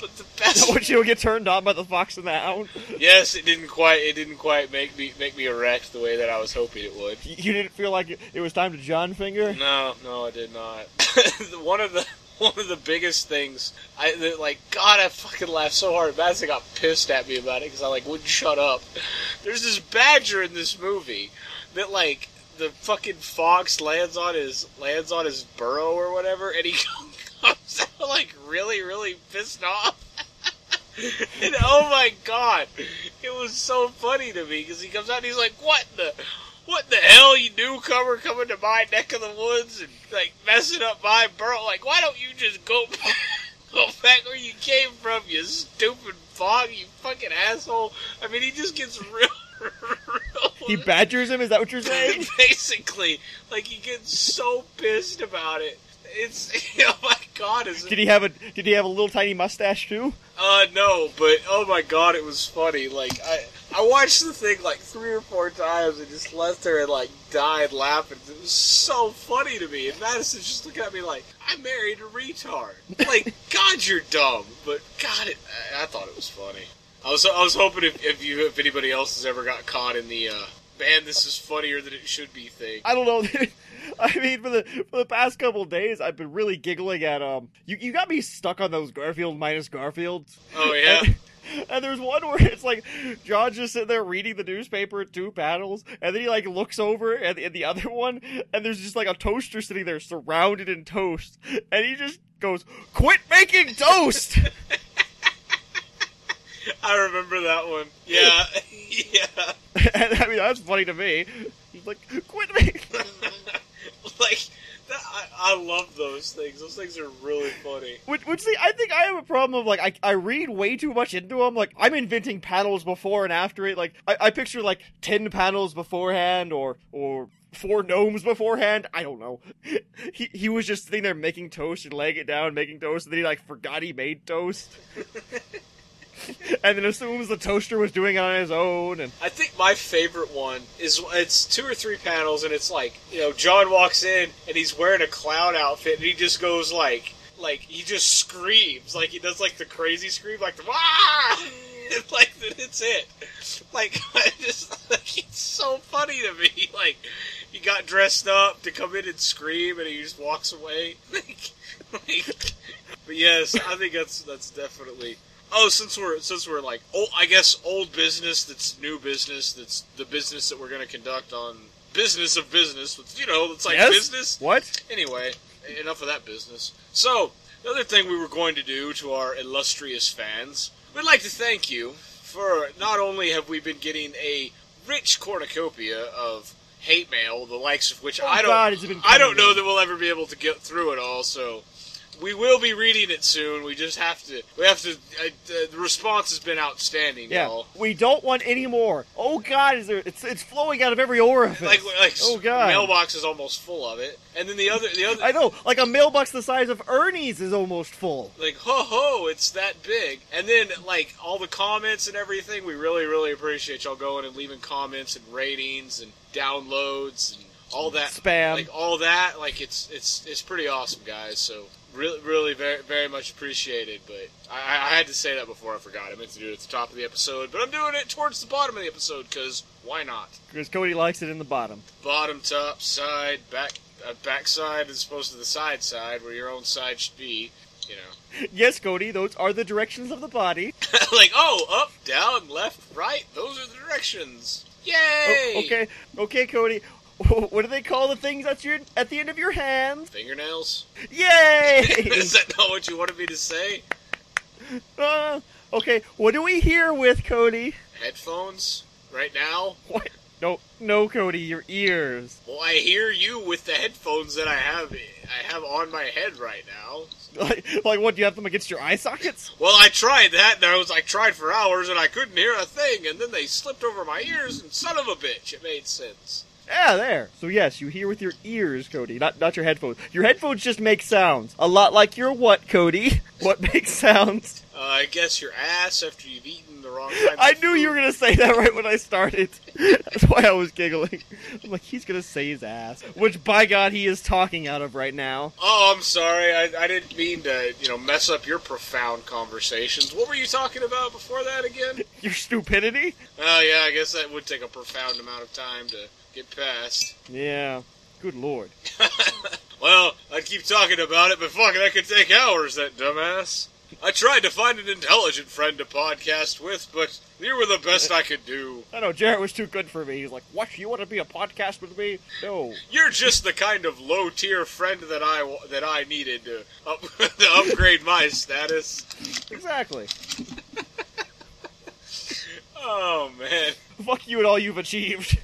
Speaker 1: But the best,
Speaker 2: Would you get turned on by the fox and the hound?
Speaker 1: yes, it didn't quite. It didn't quite make me make me erect the way that I was hoping it would.
Speaker 2: You didn't feel like it, it was time to John finger?
Speaker 1: No, no, I did not. one of the one of the biggest things, I like. God, I fucking laughed so hard. Madison got pissed at me about it because I like wouldn't shut up. There's this badger in this movie that like the fucking fox lands on his lands on his burrow or whatever, and he comes out like really, really pissed off. and oh my god, it was so funny to me because he comes out and he's like, "What the." What the hell, you newcomer coming to my neck of the woods and like messing up my burrow? Like, why don't you just go back, go back where you came from, you stupid fog, you fucking asshole? I mean, he just gets real, real
Speaker 2: He badgers him? Is that what you're saying?
Speaker 1: basically, like he gets so pissed about it. It's oh my god, is
Speaker 2: Did he have a Did he have a little tiny mustache too?
Speaker 1: Uh, no, but oh my god, it was funny. Like I, I watched the thing like three or four times and just left there and like died laughing. It was so funny to me. And Madison's just looking at me like I married a retard. Like God, you're dumb. But God, it, I, I thought it was funny. I was, I was hoping if, if you, if anybody else has ever got caught in the uh, man, this is funnier than it should be thing.
Speaker 2: I don't know. I mean, for the for the past couple days, I've been really giggling at um. You you got me stuck on those Garfield minus Garfields.
Speaker 1: Oh yeah.
Speaker 2: And, and there's one where it's like Jon's just sitting there reading the newspaper at two panels, and then he like looks over at the, at the other one, and there's just like a toaster sitting there surrounded in toast, and he just goes, "Quit making toast!"
Speaker 1: I remember that one. Yeah, yeah.
Speaker 2: and I mean, that's funny to me. He's like, quit me.
Speaker 1: like that, I, I love those things. Those things are really funny.
Speaker 2: Which, which see, I think I have a problem of like I, I read way too much into them. Like I'm inventing panels before and after it. Like I, I picture like ten panels beforehand or or four gnomes beforehand. I don't know. He he was just sitting there making toast and laying it down, making toast, and then he like forgot he made toast. and then assumes the toaster was doing it on his own and
Speaker 1: I think my favorite one is it's two or three panels, and it's like you know Jon walks in and he's wearing a clown outfit, and he just goes like like he just screams like he does like the crazy scream like the. And, like it's it. Like I just like it's so funny to me. Like he got dressed up to come in and scream, and he just walks away. like, like, but yes, I think that's that's definitely. Oh, since we're since we're like, oh, I guess old business that's new business that's the business that we're going to conduct on business of business. You know, it's like
Speaker 2: Yes?
Speaker 1: business.
Speaker 2: what?
Speaker 1: Anyway, enough of that business. So, the other thing we were going to do to our illustrious fans, we'd like to thank you for not only have we been getting a rich cornucopia of hate mail, the likes of which
Speaker 2: Oh,
Speaker 1: I don't,
Speaker 2: God,
Speaker 1: I don't know that we'll ever be able to get through it all. So. We will be reading it soon. We just have to. We have to. Uh, the response has been outstanding,
Speaker 2: Yeah,
Speaker 1: y'all.
Speaker 2: we don't want any more. Oh God, is there? It's it's flowing out of every orifice.
Speaker 1: Like, like,
Speaker 2: oh God,
Speaker 1: mailbox is almost full of it. And then the other, the other,
Speaker 2: I know, like a mailbox the size of Ernie's is almost full.
Speaker 1: like ho ho it's that big and then like all the comments and everything we really really appreciate y'all going and leaving comments and ratings and downloads and all that
Speaker 2: Spam.
Speaker 1: like all that like it's it's it's pretty awesome guys so really really very very much appreciated but I, I had to say that before I forgot I meant to do it at the top of the episode but I'm doing it towards the bottom of the episode because why not
Speaker 2: Because Cody likes it in the bottom.
Speaker 1: bottom top side back uh, back side as opposed to the side side where your own side should be you know
Speaker 2: Yes, Cody, those are the directions of the body.
Speaker 1: like, oh, up, down, left, right. Those are the directions. Yay!
Speaker 2: Oh, okay, okay, Cody. What do they call the things at your at the end of your hands?
Speaker 1: Fingernails?
Speaker 2: Yay!
Speaker 1: Is that not what you wanted me to say?
Speaker 2: Uh, okay, what do we hear with Cody?
Speaker 1: Headphones? Right now?
Speaker 2: What? No, no, Cody, your ears.
Speaker 1: Well, I hear you with the headphones that I have. I have on my head right now.
Speaker 2: Like, like what? Do you have them against your eye sockets?
Speaker 1: Well, I tried that, and I was like, tried for hours, and I couldn't hear a thing, and then they slipped over my ears, and son of a bitch, it made sense.
Speaker 2: Yeah, there. So yes, you hear with your ears, Cody, not not your headphones. Your headphones just make sounds, a lot like your what, Cody? What makes sounds?
Speaker 1: Uh, I guess your ass after you've eaten the wrong kind
Speaker 2: I knew you were gonna say that right when I started. That's why I was giggling. I'm like, he's gonna say his ass, which by God he is talking out of right now.
Speaker 1: Oh, I'm sorry. I, I didn't mean to, you know, mess up your profound conversations. What were you talking about before that again?
Speaker 2: Your stupidity.
Speaker 1: Oh, yeah, I guess that would take a profound amount of time to get past.
Speaker 2: Yeah. Good lord.
Speaker 1: well, I'd keep talking about it, but fuck, that could take hours, that dumbass. I tried to find an intelligent friend to podcast with, but you were the best I could do.
Speaker 2: I know Jarrett was too good for me. He's like, "What? You want to be a podcast with me? No."
Speaker 1: You're just the kind of low tier friend that I that I needed to up, to upgrade my status.
Speaker 2: Exactly.
Speaker 1: Oh man.
Speaker 2: Fuck you and all you've achieved.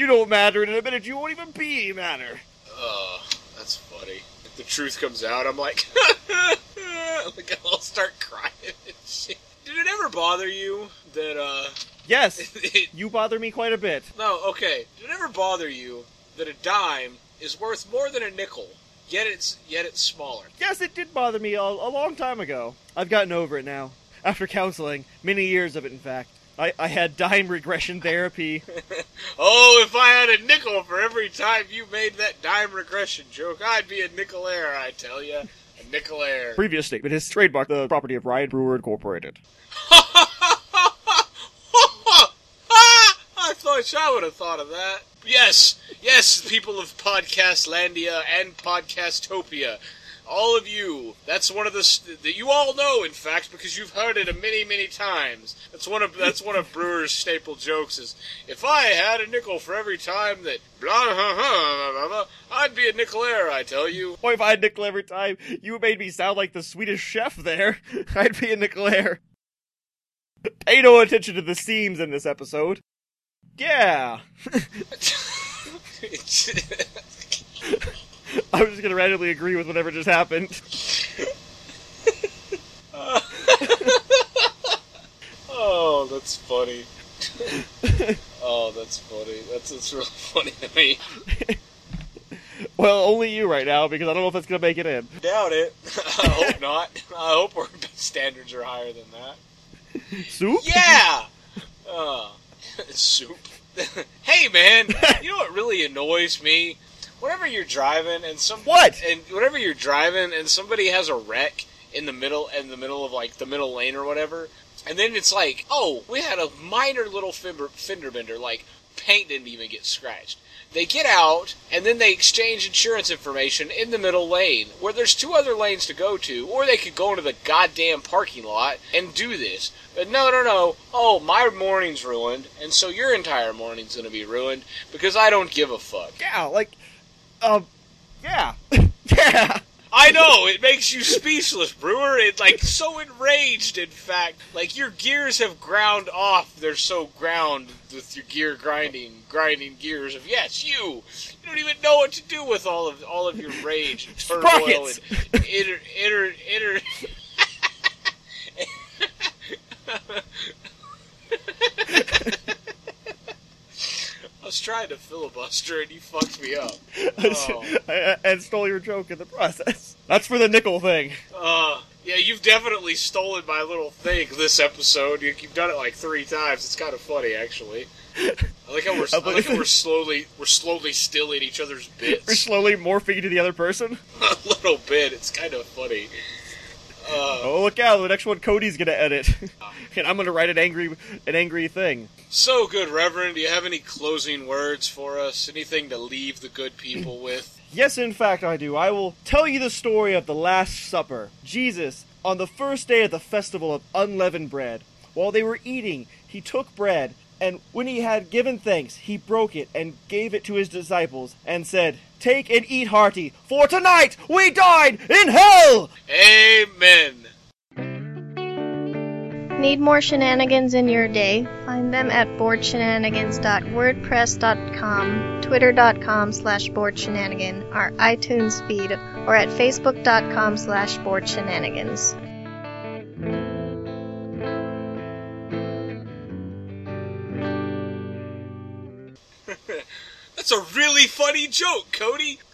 Speaker 2: You don't matter, and in a minute you won't even be matter.
Speaker 1: Oh, that's funny. If the truth comes out, I'm like, like I'll start crying. Did it ever bother you that, uh,
Speaker 2: Yes,
Speaker 1: it,
Speaker 2: you bother me quite a bit.
Speaker 1: no, okay. Did it ever bother you that a dime is worth more than a nickel, yet it's yet it's smaller?
Speaker 2: Yes, it did bother me a, a long time ago. I've gotten over it now. After counseling, many years of it, in fact. I, I had dime regression therapy.
Speaker 1: Oh, if I had a nickel for every time you made that dime regression joke, I'd be a nickelaire, I tell ya. A nickelaire.
Speaker 2: Previous statement is trademark the property of Ryan Brewer Incorporated.
Speaker 1: Ha ha ha ha I thought I would have thought of that. Yes, yes, people of Podcastlandia and Podcastopia, all of you. That's one of the st- that you all know, in fact, because you've heard it a many, many times. That's one of that's one of Brewer's staple jokes. Is if I had a nickel for every time that blah blah blah, blah, blah, I'd be a nickelaire. I tell you.
Speaker 2: Boy, if I had a nickel every time, you made me sound like the Swedish chef there. I'd be a nickel air. Pay no attention to the seams in this episode. Yeah. I was just gonna randomly agree with whatever just happened.
Speaker 1: oh, that's funny. oh, that's funny. That's that's really funny to me.
Speaker 2: Well, only you right now because I don't know if it's gonna make it in.
Speaker 1: Doubt it. I hope not. I hope our standards are higher than that.
Speaker 2: Soup?
Speaker 1: Yeah. Uh, soup. hey, man. You know what really annoys me? Whenever you're driving and some
Speaker 2: What?
Speaker 1: and whenever you're driving and somebody has a wreck in the middle in the middle of like the middle lane or whatever, and then it's like, oh, we had a minor little fender, fender bender, like paint didn't even get scratched. They get out and then they exchange insurance information in the middle lane where there's two other lanes to go to, or they could go into the goddamn parking lot and do this. But no, no, no. Oh, my morning's ruined, and so your entire morning's gonna be ruined because I don't give a fuck.
Speaker 2: Yeah, like, um, yeah, yeah.
Speaker 1: I know it makes you speechless, Brewer. It like so enraged. In fact, like your gears have ground off. They're so ground with your gear grinding, grinding gears. Of yes, you. You don't even know what to do with all of all of your rage and turmoil and inner inner inner. I was trying to filibuster and you fucked me up. Oh.
Speaker 2: I- and stole your joke in the process. That's for the nickel thing.
Speaker 1: Uh, yeah, you've definitely stolen my little thing this episode. You, you've done it like three times. It's kind of funny, actually. I like how we're, I like how we're slowly we're slowly stealing each other's bits.
Speaker 2: We're
Speaker 1: bits
Speaker 2: slowly morphing into the other person.
Speaker 1: a little bit. It's kind of funny. Uh,
Speaker 2: Oh, look out! The next one Cody's gonna edit, and I'm gonna write an angry, an angry thing.
Speaker 1: so good, Reverend. Do you have any closing words for us? Anything to leave the good people with?
Speaker 2: Yes, in fact, I do. I will tell you the story of the Last Supper. Jesus, on the first day of the festival of unleavened bread, while they were eating, he took bread, and when he had given thanks, he broke it and gave it to his disciples, and said, Take and eat hearty, for tonight we dine in hell!
Speaker 1: Amen.
Speaker 3: Need more shenanigans in your day? Find them at boredshenanigans.wordpress.com, twitter.com slash boredshenanigan, our iTunes feed, or at facebook.com slash boredshenanigans.
Speaker 1: That's a really funny joke, Cody.